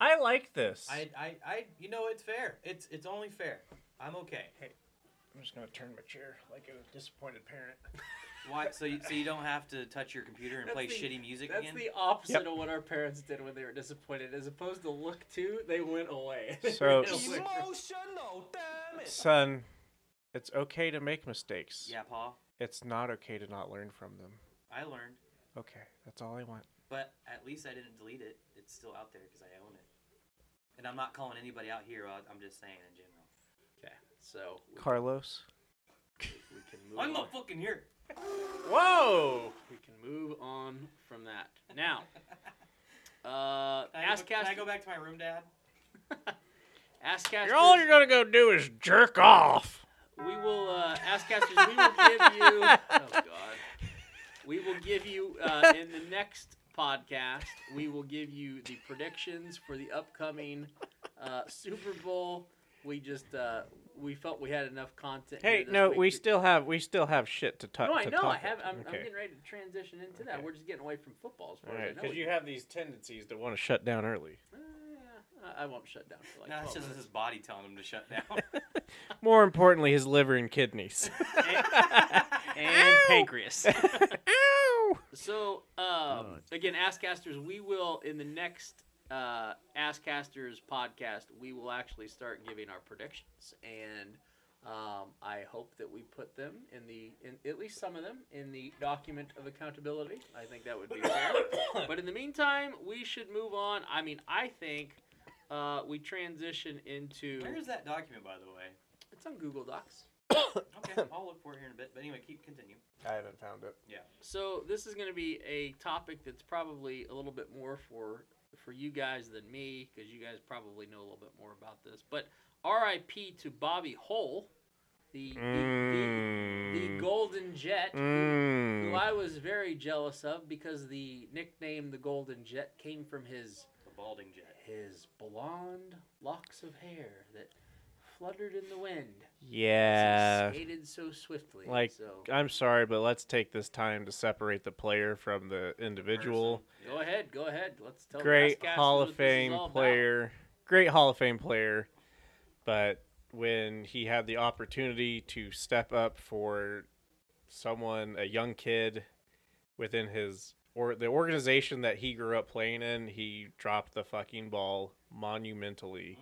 I like this. I, I, I, you know, it's fair. It's, it's only fair. I'm okay. Hey, I'm just gonna turn my chair like a disappointed parent. Why? So you, so you don't have to touch your computer and That's play the- shitty music That's again? the opposite Yep. of what our parents did when they were disappointed. As opposed to look to, they went away. So- went away. Emotional, damn it. Son, it's okay to make mistakes. yeah, Paul. It's not okay to not learn from them. I learned, Okay, that's all I want. but at least I didn't delete it. It's still out there because I own it. And I'm not calling anybody out here. uh, I'm just saying in general. okay, so we, Carlos. we can move. I'm on. not fucking here. Whoa! We can move on from that. Now, uh, Can I, go, Ask can I Cast- go back to my room, Dad? Asscasters. You're all you're gonna go do is jerk off. We will uh, Asscasters. We will give you. Oh God. We will give you uh, in the next podcast. We will give you the predictions for the upcoming uh, Super Bowl. We just uh, we felt we had enough content. Hey, no, we to- still have we still have shit to talk. No, I to know. I have. I'm, I'm getting ready to transition into that. We're just getting away from football as far All as I right, know. because you have these tendencies to want to shut down early. Uh, yeah, I I won't shut down for like. No, it's just minutes. his body telling him to shut down. More importantly, his liver and kidneys. and pancreas. Ow! So, um, again, Asscasters, we will in the next uh, Asscasters podcast, we will actually start giving our predictions, and um, I hope that we put them in the, in, at least some of them, in the document of accountability. I think that would be fair. but in the meantime, we should move on. I mean, I think uh, we transition into. Where is that document, by the way? It's on Google Docs. Okay, I'll look for it here in a bit. But anyway, keep continue. I haven't found it. Yeah. So this is going to be a topic that's probably a little bit more for for you guys than me because you guys probably know a little bit more about this. But R.I.P. to Bobby Hull, the the, the, the Mm. Golden Jet, who, Mm. who I was very jealous of because the nickname the Golden Jet came from his The balding jet. his blonde locks of hair that fluttered in the wind. Yeah. skated so swiftly. Like, so. I'm sorry, but let's take this time to separate the player from the individual. Go ahead, go ahead. Let's tell Great Hall of Fame player. Great Hall of Fame player. But when he had the opportunity to step up for someone, a young kid within his or the organization that he grew up playing in, he dropped the fucking ball monumentally.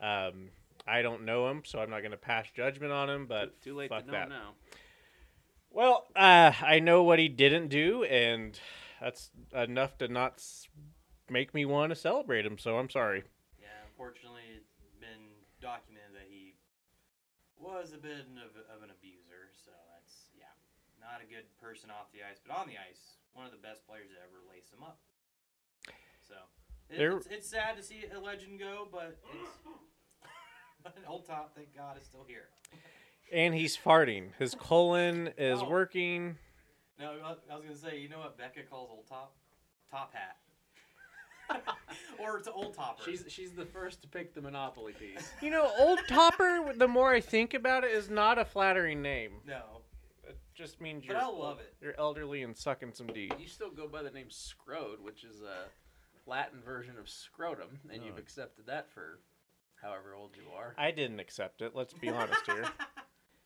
Um, I don't know him, so I'm not going to pass judgment on him. But too, too late fuck to know that. now. Well, uh, I know what he didn't do, and that's enough to not s- make me want to celebrate him. So I'm sorry. Yeah, unfortunately, it's been documented that he was a bit of, of an abuser. So that's yeah, not a good person off the ice, but on the ice, one of the best players to ever lace him up. So it, it's, it's sad to see a legend go, but it's but old top, thank God, is still here. And he's farting. His colon is Oh. working. No, I I was gonna say, you know what Becca calls old top? Top hat. or it's old topper. She's she's the first to pick the Monopoly piece. You know, Old Topper. The more I think about it, is not a flattering name. no, It just means but you're I love it. you're elderly and sucking some D. You still go by the name Scrode, which is a Latin version of scrotum, and you've Oh. accepted that for however old you are. I didn't accept it. Let's be honest here.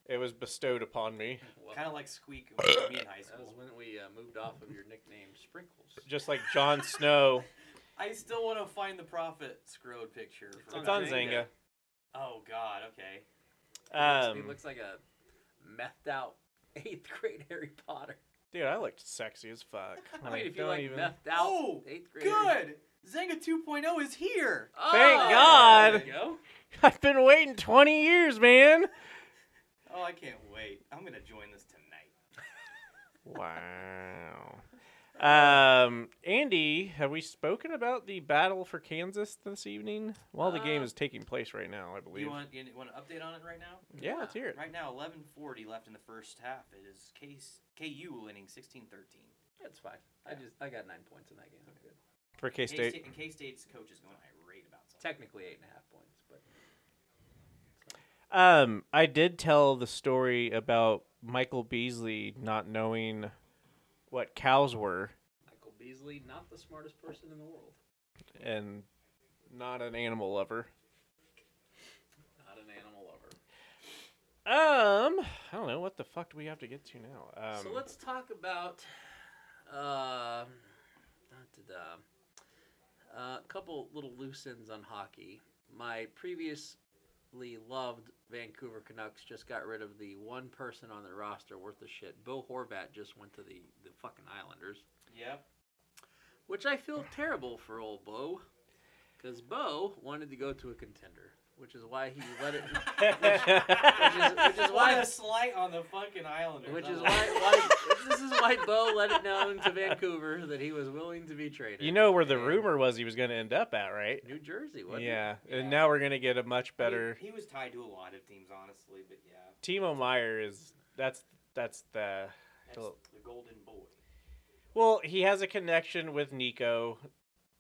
It was bestowed upon me, Well, Kind of like Squeak when we in high school. that was when we uh, moved off of your nickname Sprinkles. just like Jon Snow. I still want to find the Prophet Scrode picture. It's from It's on Xanga. Xanga. Oh God, okay. He looks- Um, he looks like a methed out eighth grade Harry Potter. dude, I looked sexy as fuck. I and mean, if you like even- methed out Oh, eighth grade. Harry- Good. Xanga 2.0 is here. Thank Oh, God. There you go. I've been waiting 20 years, man. Oh, I can't wait. I'm gonna join this tonight. Wow. Um, Andy, have we spoken about the battle for Kansas this evening? Well, the game Uh, is taking place right now, I believe. You want you want an update on it right now? yeah, let's hear it. Right now, 11:40 left in the first half. It is Case KU winning 16-13. That's fine. I just I got nine points in that game. I'm good. For K State. K-State, and K State's coach is going irate about something. Technically eight and a half points, but Um, I did tell the story about Michael Beasley not knowing what cows were Michael Beasley, not the smartest person in the world. and not an animal lover. Not an animal lover. Um, I don't know what the fuck do we have to get to now. Um, so let's talk about uh, da-da-da. Uh, a couple little loose ends on hockey. My previously loved Vancouver Canucks just got rid of the one person on their roster worth of shit. Bill Horvat just went to the, the fucking Islanders, Yep. which I feel terrible for old Bo, because Bo wanted to go to a contender, which is why he let it. which is, which is What why a slight on the fucking Islanders. Which is why, it. why this is why Bo let it known to Vancouver that he was willing to be traded. you know where the And rumor was he was going to end up at, right? New Jersey, wasn't Yeah, Yeah. and now we're gonna get a much better. he was tied to a lot of teams, honestly, but yeah, Timo Meier is that's that's the that's Cool. the golden boy. well. He has a connection with Nico.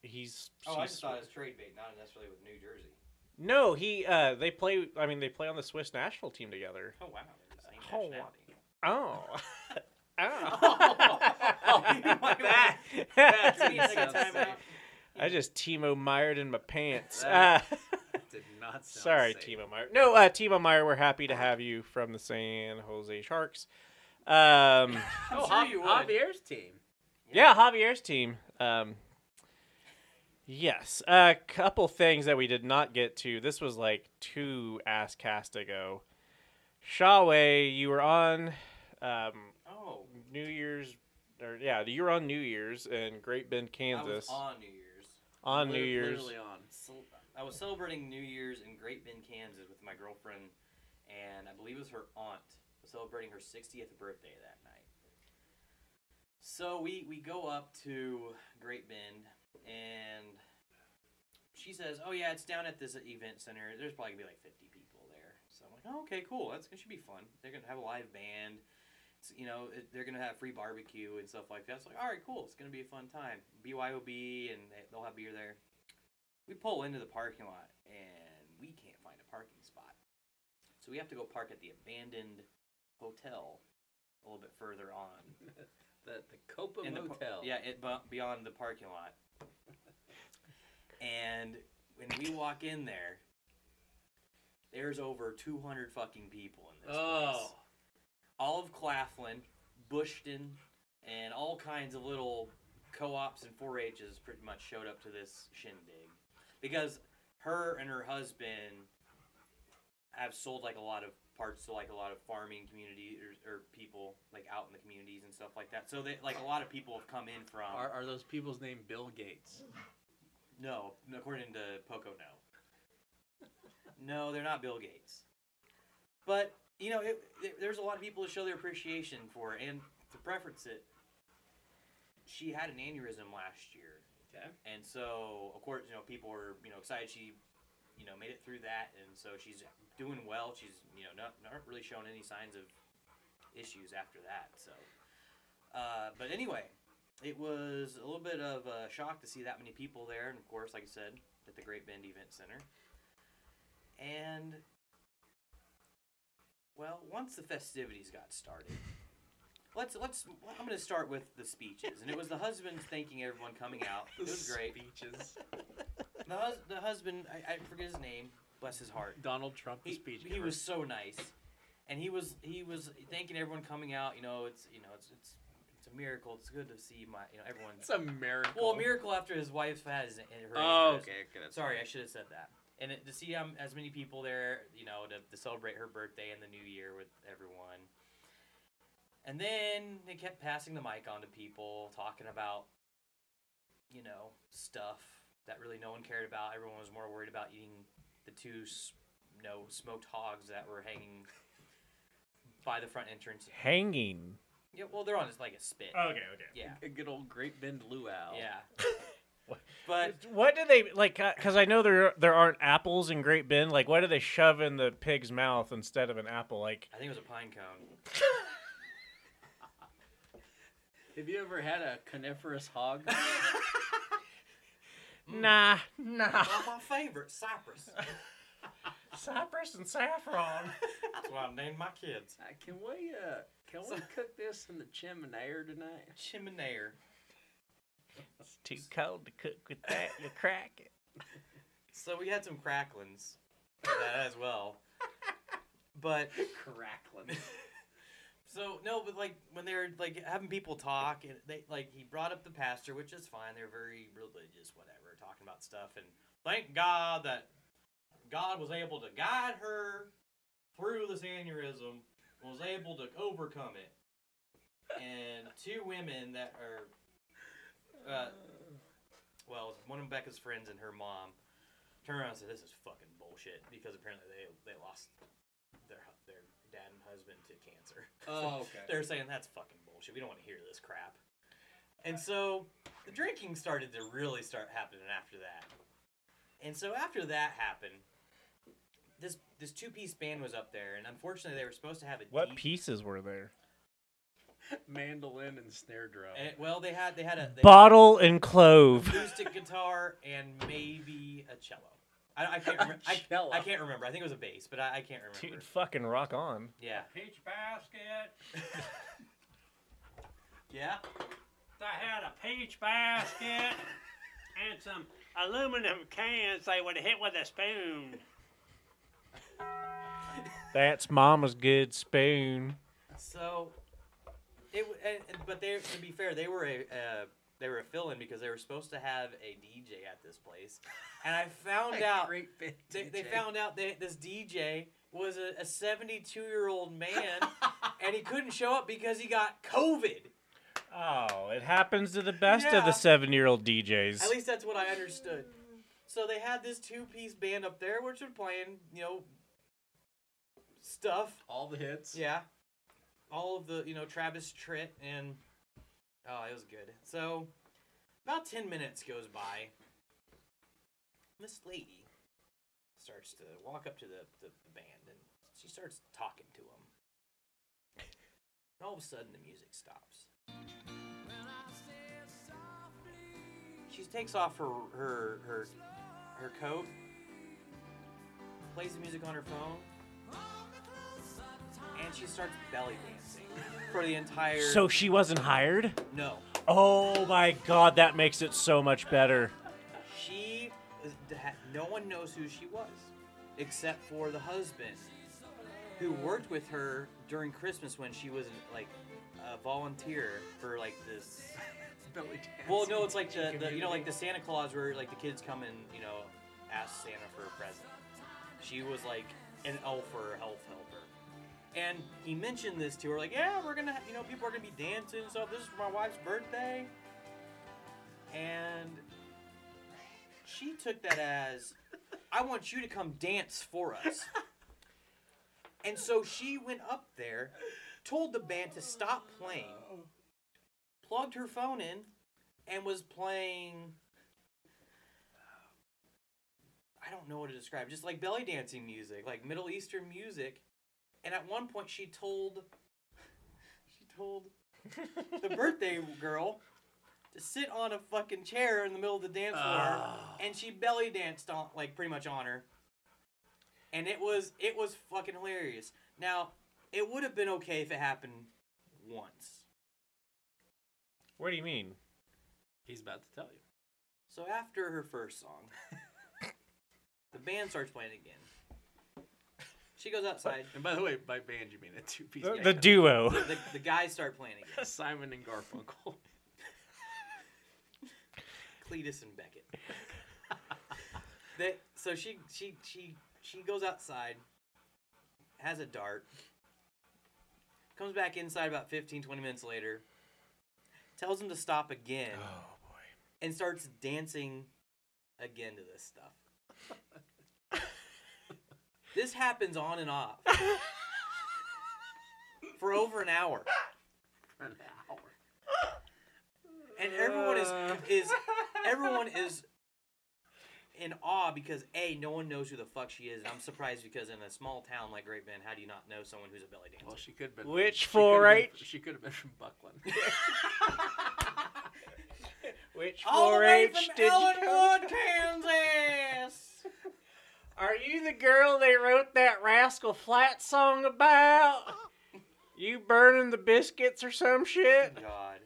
He's Oh, I just thought it was trade bait, not necessarily with New Jersey. No. He uh they play. I mean they play on the Swiss national team together. Oh wow, the same Oh. Oh. oh. Oh, That- that Can we didn't take a sound timeout? safe. I just Timo Meyered in my pants. Uh, Did not sound sorry, safe. Timo Meier. No, uh, Timo Meier, we're happy to have you from the San Jose Sharks. Um, Oh, sure Jav- you would. Javier's team. yeah, Javier's team. Um, yes, a couple things that we did not get to. This was like two ass cast ago. Shawway, you were on um, Oh, New Year's, or yeah, you were on New Year's in Great Bend, I Kansas. was on New Year's. on New Year's. Literally on. Cel- I was celebrating New Year's in Great Bend, Kansas, with my girlfriend, and I believe it was her aunt celebrating her 60th birthday that night. So we we go up to Great Bend, and she says, "Oh yeah, it's down at this event center. There's probably gonna be like 50 people there." So I'm like, "Oh, okay, cool. That's it should be fun. They're gonna have a live band." It's, you know, it, they're gonna have free barbecue and stuff like that. So like, all right, cool. It's gonna be a fun time. BYOB, and they, they'll have beer there. We pull into the parking lot and we can't find a parking spot. So we have to go park at the abandoned hotel a little bit further on. The, the Copa par- yeah, it beyond the parking lot. And when we walk in there, there's over 200 fucking people in this place. Oh. All of Claflin, Bushton, and all kinds of little co-ops and 4-H's pretty much showed up to this shindig because her and her husband have sold like a lot of parts to like a lot of farming community or, or people like out in the communities and stuff like that. So they like a lot of people have come in from Are, are those people's name Bill Gates? No, according to Poco, no. No, they're not Bill Gates. But you know, it, it- there's a lot of people that show their appreciation for it, and to preference it, she had an aneurysm last year, Okay. and so of course, you know, people were you know excited she, you know, made it through that, and so she's doing well. She's you know not not really showing any signs of issues after that. So, uh, but anyway, it was a little bit of a shock to see that many people there, and of course, like I said, at the Great Bend Event Center. And well, once the festivities got started, let's let's. I'm going to start with the speeches, and it was the husband thanking everyone coming out. It was great. Speeches. The, hus- the husband, I, I forget his name. Bless his heart. Donald Trump, the He, speech. he giver. was so nice, and he was he was thanking everyone coming out. You know, it's you know it's it's miracle. It's good to see my you know everyone. It's a miracle. Well, a miracle after his wife has and her. Oh, aneurysm. okay, okay. That's Sorry, I should have said that. And it, to see um, as many people there, you know, to, to celebrate her birthday and the new year with everyone. And then they kept passing the mic on to people, talking about, you know, stuff that really no one cared about. Everyone was more worried about eating the two, s- you know, smoked hogs that were hanging by the front entrance. Hanging. Yeah, well, they're on just like a spit. Okay, okay. Yeah, A good old Great Bend luau. yeah. but What do they like? Because I know there there aren't apples in Great Bend. Like, what do they shove in the pig's mouth instead of an apple? Like, I think it was a pine cone. Have you ever had a coniferous hog? nah, nah. Well, my favorite, cypress. Cypress and saffron. That's why I named my kids. Uh, can we uh can we cook this in the chimney tonight? Chimney. It's too cold to cook with that. You'll crack it. So we had some cracklings that as well. But Crackling. so no, but like when they're like having people talk, and they like he brought up the pastor, which is fine. They're very religious, whatever, talking about stuff, and thank God that God was able to guide her through this aneurysm, and was able to overcome it. And two women that are, uh, well, one of Becca's friends and her mom turned around and said, "This is fucking bullshit," because apparently they they lost their their dad and husband to cancer. Oh, okay. They're saying that's fucking bullshit. We don't want to hear this crap. And so the drinking started to really start happening after that. And so after that happened, this this two piece band was up there, and unfortunately they were supposed to have a What deep- pieces were there? Mandolin and snare drum. eh, well, they had they had a they Bottle and clove. acoustic guitar and maybe a cello. I, I can't remember. I. I can't remember. I think it was a bass, but I, I can't remember. Dude, fucking rock on. Yeah. Peach basket. Yeah. They had a peach basket and some aluminum cans they would hit with a spoon. That's mama's good spoon. So, it w- and, and- but they to be fair, they were a uh, they were a fill-in because they were supposed to have a DJ at this place, and I found out Great they, they found out that this DJ was a 72 year old man, and he couldn't show up because he got COVID. Oh, it happens to the best of the seven-year-old DJs. At least that's what I understood. So they had this two-piece band up there, which were playing, you know, stuff. all the hits. Yeah. All of the, you know, Travis Tritt and oh, it was good. So about 10 minutes goes by. This lady starts to walk up to the, the, the band and she starts talking to him. And all of a sudden the music stops. She takes off her her her her coat, plays the music on her phone, and she starts belly dancing for the entire. So she wasn't hired? no, Oh my god, that makes it so much better. she uh, no one knows who she was, except for the husband, who worked with her during Christmas when she was like a volunteer for like this. Belly dance. Well, no, it's like the, the you know like the Santa Claus where like the kids come and you know ask Santa for a present. She was like an elf or a health helper. And he mentioned this to her, like, yeah, we're gonna, you know, people are gonna be dancing stuff. This is for my wife's birthday. And she took that as, I want you to come dance for us. And so she went up there, told the band to stop playing, plugged her phone in, and was playing. I don't know what to describe, just like belly dancing music, like Middle Eastern music. And at one point, she told, she told the birthday girl to sit on a fucking chair in the middle of the dance floor, Ah. and she belly danced on, like pretty much on her. And it was it was fucking hilarious. Now, it would have been okay if it happened once. What do you mean? He's about to tell you. So after her first song, the band starts playing again. She goes outside. And by the way, by band you mean a two piece uh, The, the duo. The, the guys start playing again. Simon and Garfunkel. Cletus and Beckett. They, so she she she she goes outside, has a dart, comes back inside about 15, 20 minutes later, tells him to stop again, Oh boy. and starts dancing again to this stuff. This happens on and off for over an hour. An hour. and everyone is uh. is everyone is in awe because a no one knows who the fuck she is, and I'm surprised because in a small town like Great Bend, how do you not know someone who's a belly dancer? Well, she could have been. Which she could've been- 4-H? She could have been from Buckland. Which All the way 4-H from did you come Ellinwood, Kansas. Are you the girl they wrote that Rascal Flat song about? You burning the biscuits or some shit? Oh, God.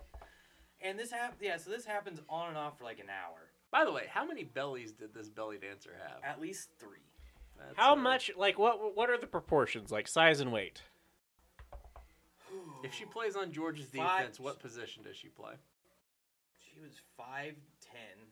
And this hap- yeah, so this happens on and off for like an hour, By the way, how many bellies did this belly dancer have? at least three. That's, How much? Like, what? What are the proportions? Like size and weight? If she plays on Georgia's Five- defense, what position does she play? She was five ten,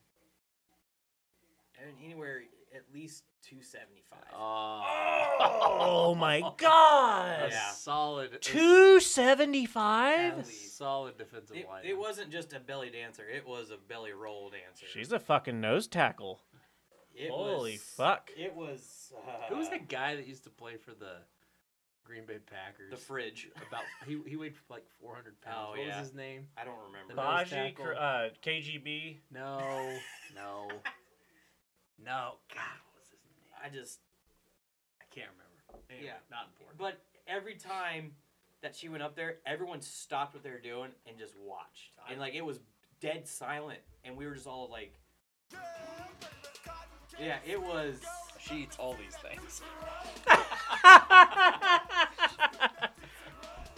and anywhere at least two seventy five. Oh my god! Yeah. solid. Two seventy five. Solid defensive It, line. it wasn't just a belly dancer; it was a belly roll dancer. She's a fucking nose tackle. It Holy was, fuck. It was. Uh, Who was that guy that used to play for the Green Bay Packers? The fridge. About he he weighed like 400 pounds. Oh, what yeah. was his name? I don't remember. Nose Baji, tackle. Uh, KGB. No, no, no. God, what was his name? I just. I can't remember. Anyway, Yeah. not important. But every time that she went up there, everyone stopped what they were doing and just watched, and like it was dead silent, and we were just all like. Yeah, it was. she eats all these things.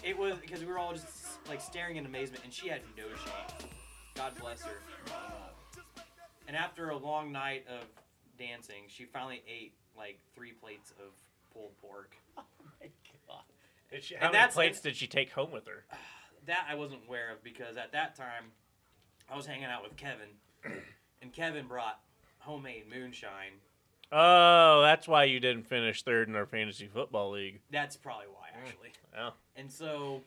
It was because we were all just like staring in amazement, and she had no shame. God bless her. And after a long night of dancing, she finally ate like three plates of pulled pork. Oh my god! Did she, And how many that's- plates did she take home with her? That I wasn't aware of because at that time I was hanging out with Kevin, and Kevin brought homemade moonshine. Oh, that's why you didn't finish third in our fantasy football league. That's probably why, mm, actually. Yeah. And so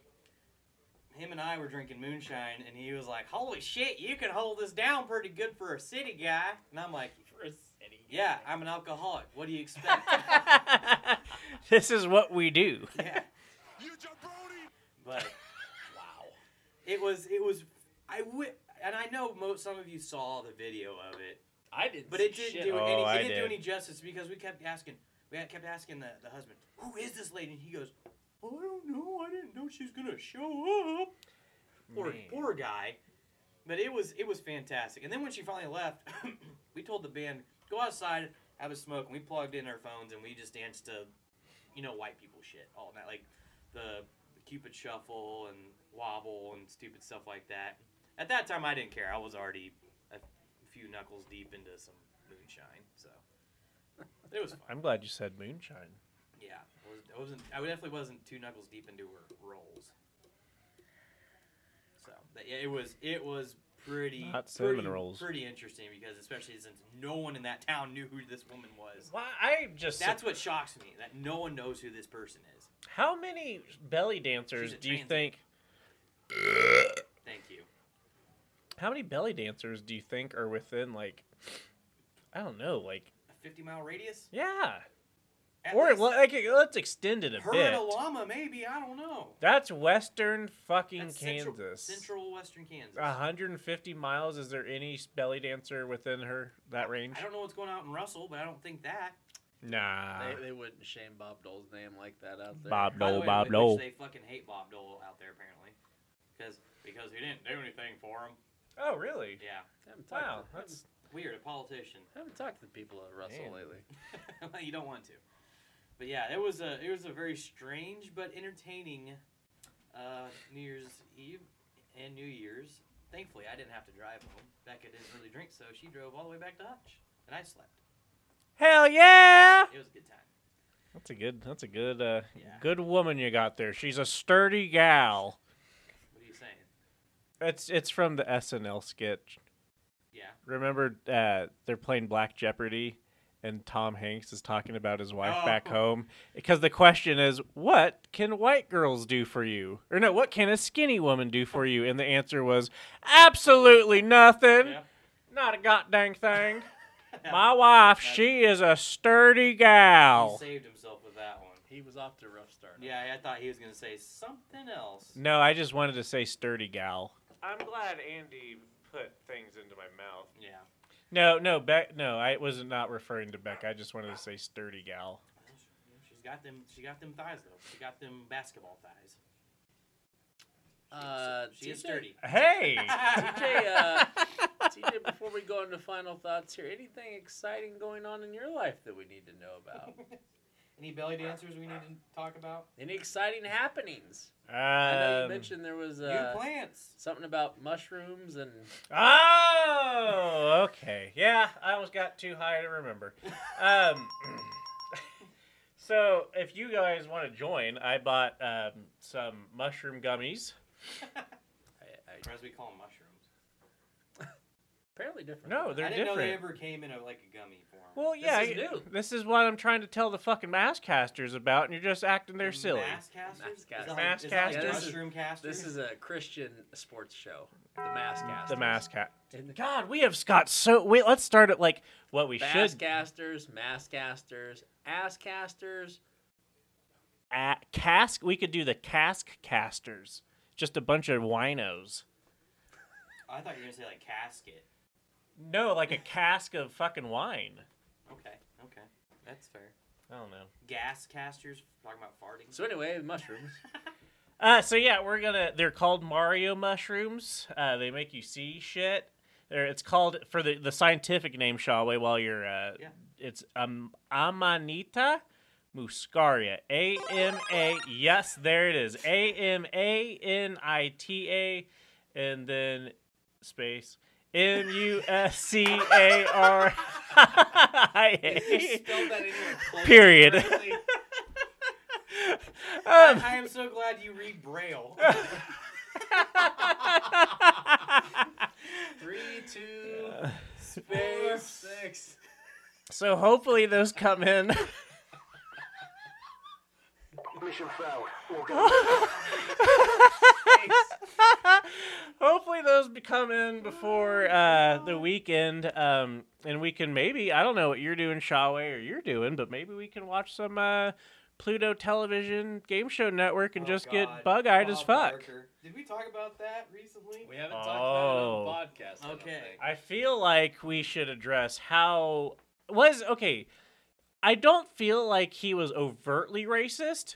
him and I were drinking moonshine, and he was like, "Holy shit, you can hold this down pretty good for a city guy." And I'm like, For a city. "Yeah, I'm an alcoholic. What do you expect?" this is what we do. yeah, You jabroni! but wow, it was it was I would, and I know most some of you saw the video of it, I didn't. but it didn't do Oh, any I it didn't do any justice because we kept asking we kept asking the, the husband, "Who is this lady?" And he goes, "Oh, "I don't know. I didn't know she's gonna show up." Poor Man. poor guy. But it was it was fantastic. And then when she finally left, we told the band go outside, have a smoke, and we plugged in our phones and we just danced to, you know, white people shit all night, like the, the Cupid shuffle and wobble and stupid stuff like that. At that time, I didn't care. I was already a few knuckles deep into some moonshine, so it was fun. I'm glad you said moonshine. Yeah, I, was, I wasn't. I definitely wasn't two knuckles deep into her rolls. So, it was it was pretty Not cinnamon pretty, rolls. pretty interesting because especially since no one in that town knew who this woman was. Why I just That's what shocks me that no one knows who this person is. How many belly dancers She's a do you trans- think? Thank you. How many belly dancers do you think are within like? I don't know, like A 50 mile radius? yeah, At or least. like let's extend it a her bit. and a llama, maybe. I don't know. That's western fucking That's Kansas. Central Western Kansas. 150 miles. Is there any belly dancer within her that range? I don't know what's going on in Russell, but I don't think that. Nah. They, they wouldn't shame Bob Dole's name like that out there. Bob By the Dole, way, Bob Dole. They fucking hate Bob Dole out there apparently, because because he didn't do anything for him. Oh, really? Yeah, Wow, to, that's weird. A politician. haven't, haven't talked to the people at Russell Man. lately. well, you don't want to. But yeah, it was a it was a very strange but entertaining uh, New Year's Eve and New Year's. Thankfully, I didn't have to drive home. Becca didn't really drink, so she drove all the way back to Hutch, and I slept. hell yeah. It was a good time. That's a good. That's a good. Uh, Yeah. good woman you got there. She's a sturdy gal. What are you saying? It's it's from the SNL sketch. Yeah. Remember, uh, they're playing Black Jeopardy, and Tom Hanks is talking about his wife oh. back Oh. home because the question is, "What can white girls do for you?" Or no, "What can a skinny woman do for you?" And the answer was, "Absolutely nothing. Yeah. Not a goddamn thing." My wife, she is a sturdy gal. He gal. saved himself with that one. He was off to a rough start. Yeah, I thought he was gonna say something else. No, I just wanted to say sturdy gal. I'm glad Andy put things into my mouth. Yeah. No, no, Beck. No, I was not referring to Beck. I just wanted to say sturdy gal. She's got them. She got them thighs though. She got them basketball thighs. Uh, she is TJ sturdy. Hey, TJ, uh, TJ, before we go into final thoughts here, anything exciting going on in your life that we need to know about? Any belly dancers we need to talk about? Any exciting happenings? I know you um, mentioned there was New uh, plants. something about mushrooms and Oh, okay. Yeah, I almost got too high to remember. Um, so, if you guys want to join, I bought um, some mushroom gummies. I, I, Or as we call them, mushrooms. apparently different. No, they're different. I didn't know they ever came in a like a gummy form. Well, yeah, is I- new. this is what I'm trying to tell the fucking mass casters about, and you're just acting they're silly. Mass casters. Mass Is casters. like- Mass is that like casters. Yeah, mushroom casters. This is a Christian sports show. The Masscasters. The mass cat. God, we have got so. Wait, let's start at like what we should. Basscasters, Masscasters, Asscasters. A- cask. We could do the cask casters. Just a bunch of winos. I thought you were gonna say like casket. No, like a cask of fucking wine. Okay, okay, that's fair. I don't know. Gas casters. Talking about farting. So anyway, mushrooms. Uh, so yeah, we're gonna. They're called Mario mushrooms. Uh, they make you see shit. They're, it's called for the the scientific name, Schawe. While you're, uh, Yeah. it's um Amanita muscaria. A M A. Yes, there it is. A M A N I T A, and then space M U S C A R I A. Spelled that anywhere close Period. Um, I am so glad you read Braille. Three, two, space, six. So hopefully those come in. Mission failed. hopefully those be- come in before uh, the weekend, um, and we can maybe I don't know what you're doing, Schawe, or you're doing, but maybe we can watch some uh, Pluto Television Game Show Network and Oh, just God. get bug-eyed as fuck. Barker. Did we talk about that recently? We haven't talked about it on Oh. the podcast. Okay. think. I feel like we should address how was okay. I don't feel like he was overtly racist,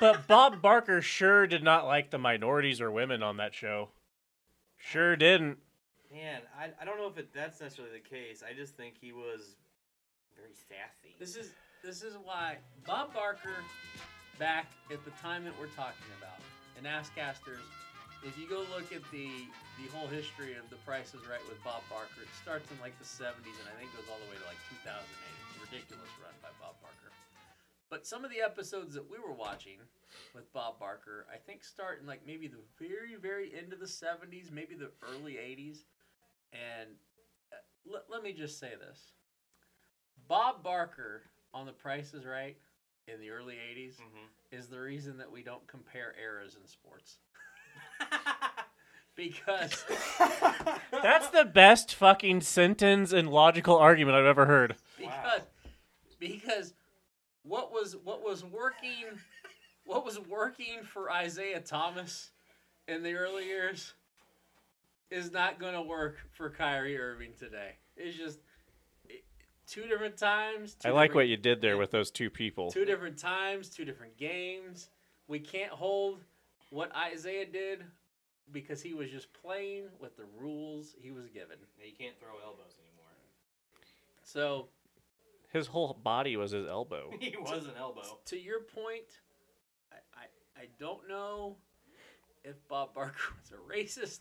but Bob Barker sure did not like the minorities or women on that show. Sure didn't. Man, I, I don't know if it, that's necessarily the case. I just think he was very sassy. This is this is why Bob Barker, back at the time that we're talking about, in Asscasters, if you go look at the the whole history of The Price is Right with Bob Barker, it starts in like the 70s and I think goes all the way to like 2008. It's a ridiculous run by Bob Barker. But some of the episodes that we were watching with Bob Barker, I think start in like maybe the very very end of the 70s, maybe the early 80s. And uh, let, let me just say this Bob Barker on The Price is Right in the early 80s Mhm. is the reason that we don't compare eras in sports. because That's the best fucking sentence and logical argument I've ever heard. because because what was what was working what was working for Isiah Thomas in the early years is not going to work for Kyrie Irving today. It's just it- two different times. Two I like what you did there with those two people. Two different times, two different games. We can't hold what Isiah did because he was just playing with the rules he was given. Yeah, you can't throw elbows anymore. So His whole body was his elbow. he was an elbow. to your point, I, I, I don't know if Bob Barker was a racist.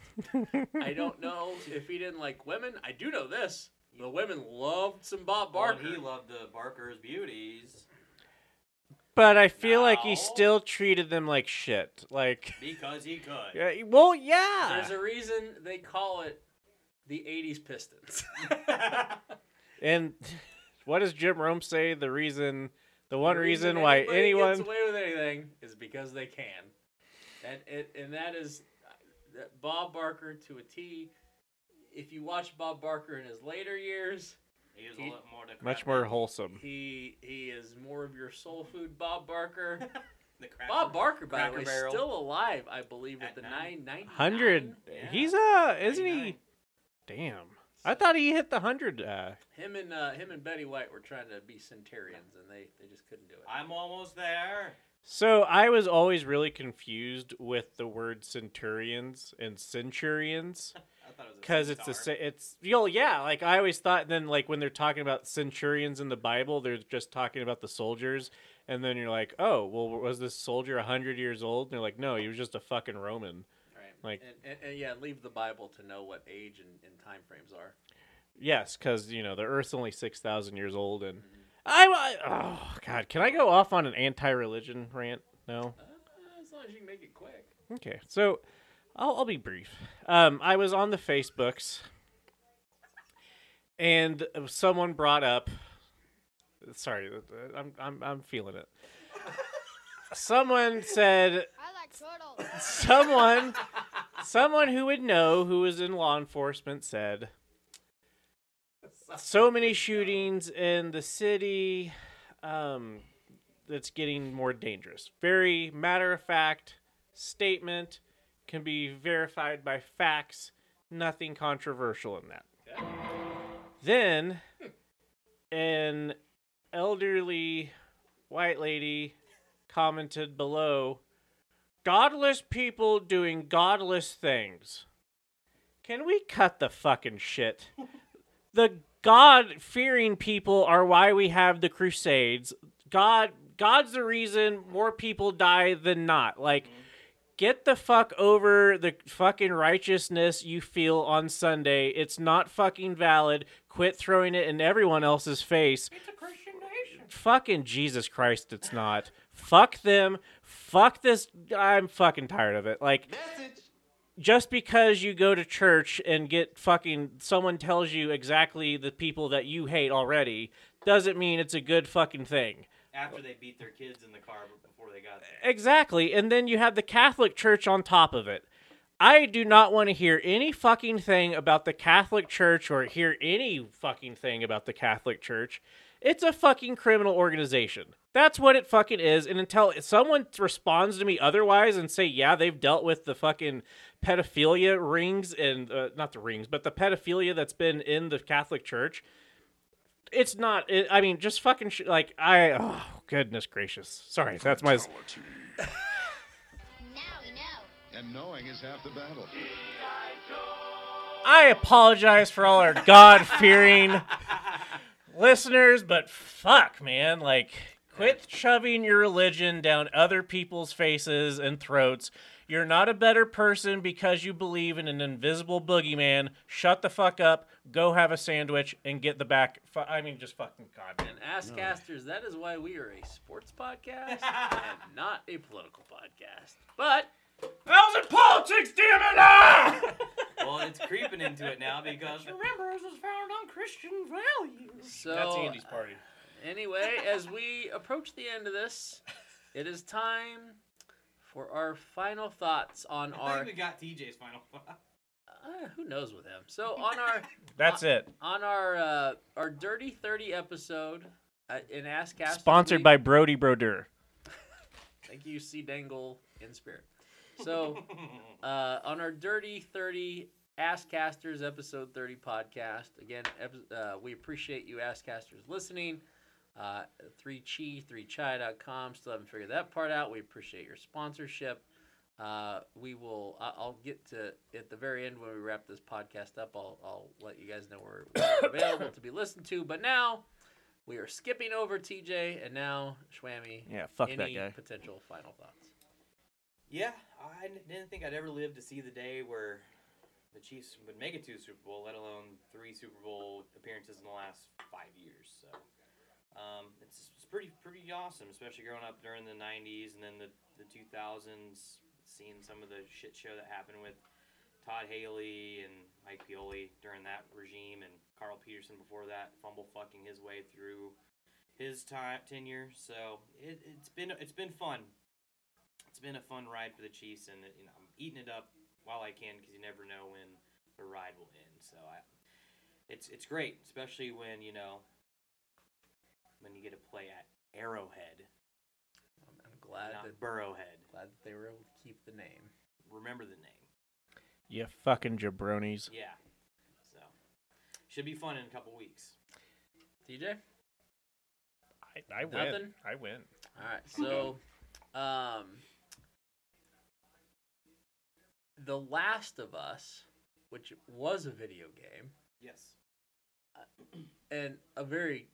I don't know if he didn't like women. I do know this. The women loved some Bob Barker. and he loved the Barker's beauties But I feel like he No. still treated them like shit. Like, because he could. yeah, well, yeah. There's a reason they call it the 80s Pistons. And what does Jim Rome say? The reason, the one The reason why anyone. gets away with anything is because they can, and it, and that is that Bob Barker to a T. If you watch Bob Barker in his later years, He was He- a lot more the Much more wholesome. he he is more of your soul food Bob Barker. The Bob Barker, by the way, Barrel. still alive, I believe, at At the nine. nine ninety Hundred. Yeah. He's uh, isn't 99. he? Damn. I thought he hit the hundred. Uh, Him and uh, him and Betty White were trying to be centurions, and they they just couldn't do it. I'm almost there. so I was always really confused with the word centurions and centurions I thought it was a because it's the star. sa- it's you know yeah like I always thought then like when they're talking about centurions in the Bible they're just talking about the soldiers and then you're like oh well was this soldier a hundred years old and they're like no he was just a fucking Roman Right. Like- and, and, and yeah, leave the Bible to know what age and, and time frames are. Yes, because you know the Earth's only six thousand years old, and I, I oh god, can I go off on an anti-religion rant? No. Uh, as long as you can make it quick. Okay, so I'll I'll be brief. Um, I was on the Facebooks, and someone brought up. Sorry, I'm I'm I'm feeling it. Someone said I like turtles. someone someone who would know who was in law enforcement said so many shootings in the city um that's getting more dangerous. Very matter of fact statement can be verified by facts nothing controversial in that. Then an elderly white lady commented below godless people doing godless things. Can we cut the fucking shit? The God fearing people are why we have the crusades. God God's the reason more people die than not. Like mm-hmm. get the fuck over the fucking righteousness you feel on Sunday. It's not fucking valid. Quit throwing it in everyone else's face. It's a Christian nation. Fucking Jesus Christ, it's not. Fuck them. Fuck this. I'm fucking tired of it. Like, just because you go to church and get fucking someone tells you exactly the people that you hate already doesn't mean it's a good fucking thing. After they beat their kids in the car before they got there. Exactly. And then you have the Catholic Church on top of it. I do not want to hear any fucking thing about the Catholic Church or hear any fucking thing about the Catholic Church. It's a fucking criminal organization. That's what it fucking is. And until someone responds to me otherwise and say, yeah, they've dealt with the fucking pedophilia rings and uh, not the rings, but the pedophilia that's been in the Catholic Church, it's not. It, I mean, just fucking sh- like I. Oh goodness gracious! Sorry, that's my. Now we know. And knowing is half the battle. I apologize for all our God fearing listeners, but fuck, man. Like, quit shoving your religion down other people's faces and throats. You're not a better person because you believe in an invisible boogeyman. Shut the fuck up, go have a sandwich, and get the back. Fu- I mean, just fucking God. And Asscasters, that is why we are a sports podcast and not a political podcast. But I was in politics, damn it! Ah! well, it's creeping into it now because remember, this was founded on Christian values. So That's Andy's party. Anyway, as we approach the end of this, it is time for our final thoughts on I our. think we got TJ's final thought. Uh, who knows with him? So on our That's it. on our uh, our Dirty Thirty episode uh, in Asscasters, Sponsored by Brody Broder. Thank you, C Dangle in spirit. So uh, on our Dirty Thirty Asscasters episode thirty podcast, again, uh, we appreciate you Asscasters listening. Uh, 3chi, 3chai.com. Still haven't figured that part out. We appreciate your sponsorship. Uh, we will. I- I'll get to at the very end when we wrap this podcast up. I'll, I'll let you guys know we're, we're available to be listened to. But now we are skipping over TJ and now Schwammy. Yeah, fuck that any guy. potential final thoughts? Yeah, I didn't think I'd ever live to see the day where the Chiefs would make it to the Super Bowl, let alone three Super Bowl appearances in the last five years. So um, it's, it's pretty pretty awesome, especially growing up during the '90s and then the the 2000s, seeing some of the shit show that happened with Todd Haley and Mike Pioli during that regime, and Carl Peterson before that, fumble fucking his way through his time tenure. So it, it's been it's been fun it's been a fun ride for the Chiefs, and you know I'm eating it up while I can because you never know when the ride will end. So I, it's it's great, especially when you know when you get to play at Arrowhead, I'm, I'm glad not that Burrowhead. glad that they were able to keep the name. Remember the name. You fucking jabronis. Yeah. So should be fun in a couple weeks. TJ. I, I win. I win. All right, so um, The Last of Us, which was a video game, Yes. and a very,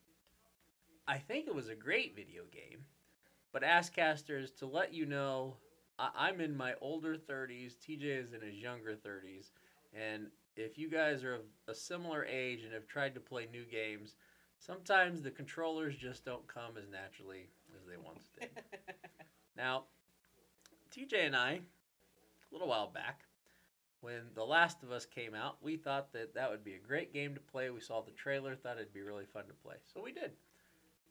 I think it was a great video game, but Asscasters, to let you know, I- I'm in my older 30s, TJ is in his younger 30s, and if you guys are of a similar age and have tried to play new games, sometimes the controllers just don't come as naturally as they once did. Now, TJ and I, a little while back, when The Last of Us came out, we thought that that would be a great game to play. We saw the trailer, thought it'd be really fun to play. So we did.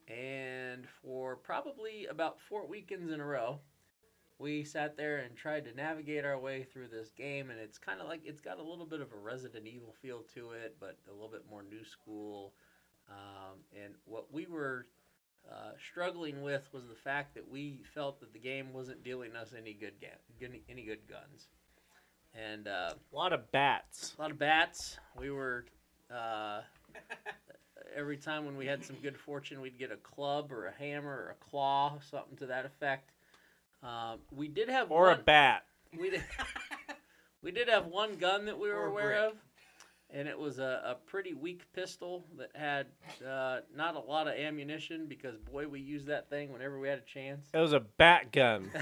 And for probably about four weekends in a row, we sat there and tried to navigate our way through this game. And it's kind of like it's got a little bit of a Resident Evil feel to it, but a little bit more new school. Um, and what we were uh, struggling with was the fact that we felt that the game wasn't dealing us any good ga- any, good guns, and uh, A lot of bats. a lot of bats. We were uh, every time when we had some good fortune, we'd get a club or a hammer or a claw, something to that effect. Um, we did have Or a bat. we did we did have one gun that we were Or aware brick. of, and it was a, a pretty weak pistol that had uh, not a lot of ammunition because boy, we used that thing whenever we had a chance. It was a bat gun.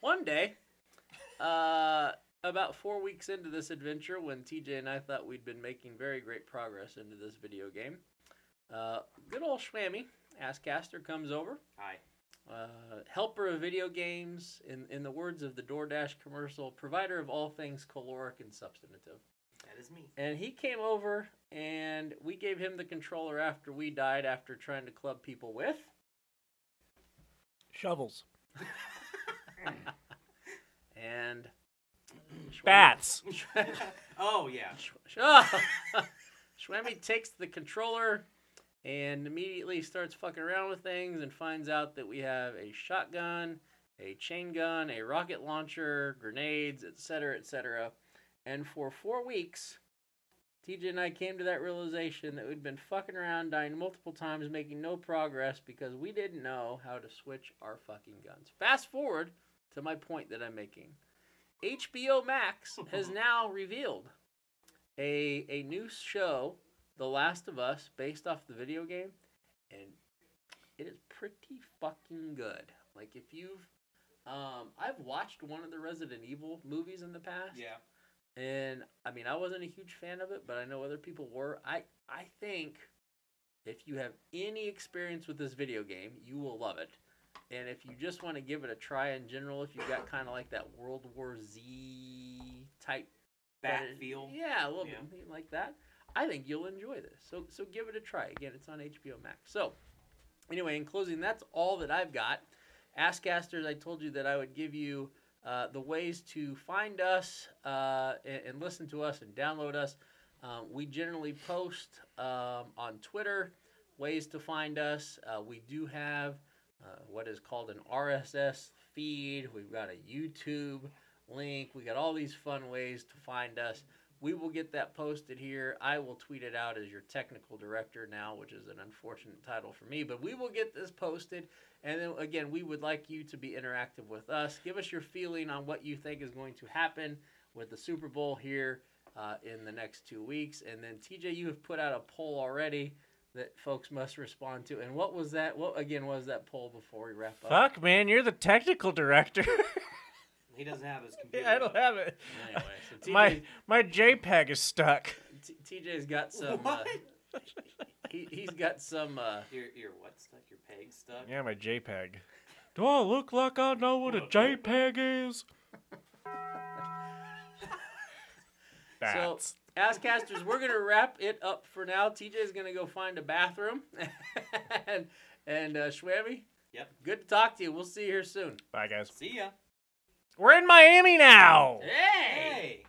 One day, uh, about four weeks into this adventure, when TJ and I thought we'd been making very great progress into this video game, uh, good old Schwammy, Asscaster, comes over. Hi. Uh, helper of video games, in, in the words of the DoorDash commercial, provider of all things caloric and substantive. That is me. And he came over, and we gave him the controller after we died after trying to club people with. Shovels. And. Bats. Oh yeah. Schwammy oh. takes the controller and immediately starts fucking around with things and finds out that we have a shotgun, a chain gun, a rocket launcher, grenades, etc., etc. And for four weeks, TJ and I came to that realization that we'd been fucking around, dying multiple times, making no progress because we didn't know how to switch our fucking guns. Fast forward to my point that I'm making. HBO Max has now revealed a a new show, The Last of Us, based off the video game, and it is pretty fucking good. Like if you've, um, I've watched one of the Resident Evil movies in the past, Yeah. and I mean I wasn't a huge fan of it, but I know other people were. I I think if you have any experience with this video game, you will love it. And if you just want to give it a try in general, if you've got kind of like that World War Z type fetish- feel. yeah, a little Yeah. bit like that. I think you'll enjoy this. So so give it a try. Again, it's on HBO Max. So anyway, in closing, that's all that I've got. Asscasters, I told you that I would give you uh, the ways to find us uh, and, and listen to us and download us. Um, we generally post um, on Twitter ways to find us. Uh, we do have uh, what is called an RSS feed. We've got a YouTube link. We got all these fun ways to find us. We will get that posted here. I will tweet it out as your technical director now, which is an unfortunate title for me, but we will get this posted. And then again, we would like you to be interactive with us. Give us your feeling on what you think is going to happen with the Super Bowl here uh, in the next two weeks. And then TJ, you have put out a poll already that folks must respond to. And what was that? What again was that poll before we wrap up? Fuck, man, you're the technical director. He doesn't have his computer. I don't up. have it. Anyway, so TJ, My my JPEG is stuck. T- TJ's got some. Uh, What? he, he's got some. Uh, Your your what stuck? Your peg stuck? Yeah, my JPEG. Do I look like I know what a JPEG is? So, That's Asscasters, we're gonna wrap it up for now. TJ's gonna go find a bathroom, and and uh, Schwabby, Yep. good to talk to you. We'll see you here soon. bye, guys. See ya. We're in Miami now. Hey. Hey.